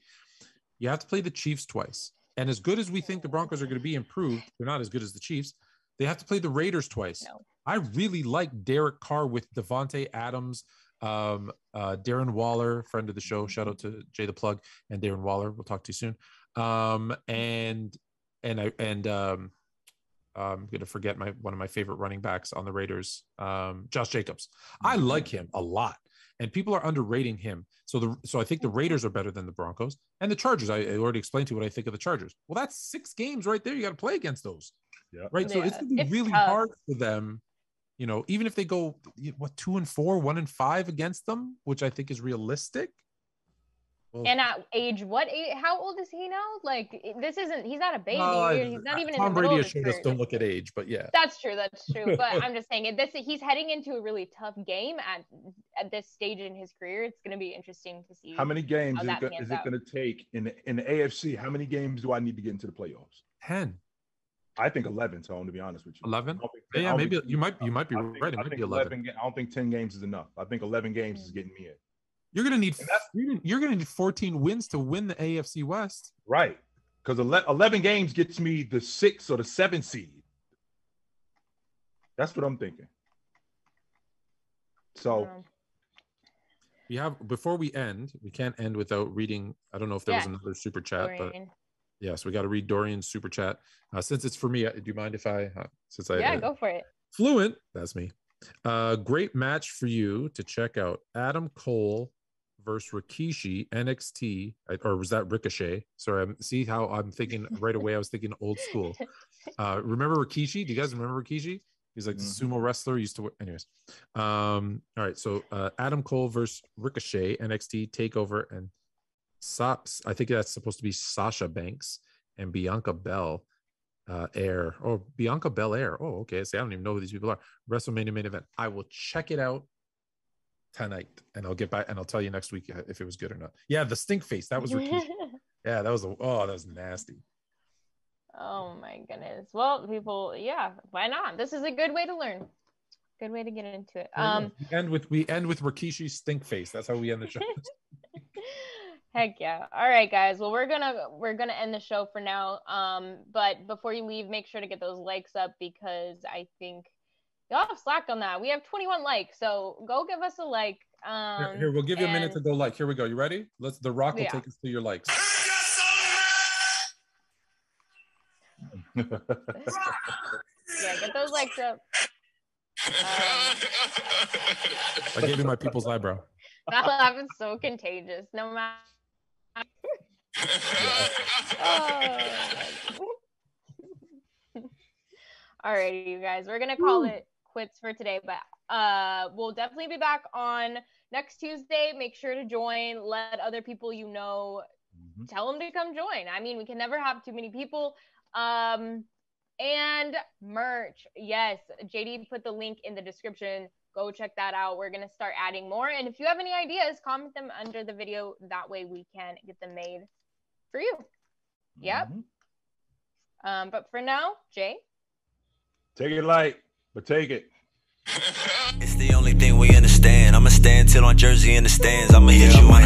You have to play the Chiefs twice. And as good as we think the Broncos are going to be improved, they're not as good as the Chiefs. They have to play the Raiders twice. No. I really like Derek Carr with Davante Adams, um, uh, Darren Waller, friend of the show. Shout out to Jay the Plug and Darren Waller. We'll talk to you soon. Um, and and I and um, I'm gonna forget my one of my favorite running backs on the Raiders, um, Josh Jacobs. I like him a lot, and people are underrating him. So the so I think the Raiders are better than the Broncos and the Chargers. I, I already explained to you what I think of the Chargers. Well, that's six games right there. You got to play against those, Yeah. right? So it's gonna be it's really tough. hard for them. You know, even if they go what two and four, one and five against them, which I think is realistic. Well, And at age what age? How old is he now? Like this isn't. He's not a baby. uh, he's not even Tom in the Brady of has his showed us don't look at age, but yeah. That's true. That's true. But I'm just saying it. This he's heading into a really tough game at at this stage in his career. It's going to be interesting to see How many games how is, that it, go- is it going to take in in the AFC? How many games do I need to get into the playoffs? Ten. I think 11, Tone, to be honest with you. 11? I don't think- Yeah, I yeah, maybe think- you might you might be I think, right. It I might think be 11. ga- I don't think 10 games is enough. I think 11 games is getting me in. You're gonna need you're gonna- need 14 wins to win the AFC West. Right. Because 11 games gets me the six or the seven seed. That's what I'm thinking. So, We have before we end, we can't end without reading. I don't know if there was another super chat, but Dorian. yes, we got to read Dorian's super chat. Uh, since it's for me, uh, do you mind if I? Uh, since I yeah, uh, go for it. fluent, that's me. Uh, great match for you to check out. Adam Cole versus Rikishi NXT, uh, or was that Ricochet? Sorry, I'm, see how I'm thinking right away. I was thinking old school. Uh, remember Rikishi? Do you guys remember Rikishi? He's like the Mhm. sumo wrestler. Used to, anyways. Um, all right. So uh, Adam Cole versus Ricochet NXT Takeover, and Sa- I think that's supposed to be Sasha Banks and Bianca Bell uh, Air. Oh, Bianca Belair. Oh, okay. See, I don't even know who these people are. WrestleMania main event. I will check it out tonight, and I'll get back and I'll tell you next week uh, if it was good or not. Yeah, the stink face. That was Rikishi. yeah, that was a, oh, that was nasty. oh my goodness. Well, people, yeah, why not? This is a good way to learn. Good way to get into it. Um, we end with we end with Rikishi's stink face. That's how we end the show. Heck yeah. All right, guys. Well, we're gonna we're gonna end the show for now. Um, but before you leave, make sure to get those likes up because I think y'all have slack on that. We have 21 likes, so go give us a like. Um, here, here, we'll give you a minute to go like. Here we go. You ready? Let's. The Rock will Yeah. take us to your likes. Yeah, get those likes up. Um, I gave you my people's eyebrow. that laugh is so contagious. No matter. Alrighty, you guys. We're gonna call it quits for today, but uh, we'll definitely be back on next Tuesday. Make sure to join. Let other people you know Mhm. tell them to come join. I mean, we can never have too many people. Um, and merch. Yes, JD put the link in the description. Go check that out. We're gonna start adding more. And if you have any ideas, comment them under the video. That way we can get them made for you. Yep. Mhm. Um, but for now, Jay. Take it light, but take it. It's the only thing we understand. I'ma stand till on Jersey in the stands. I'ma hit you. My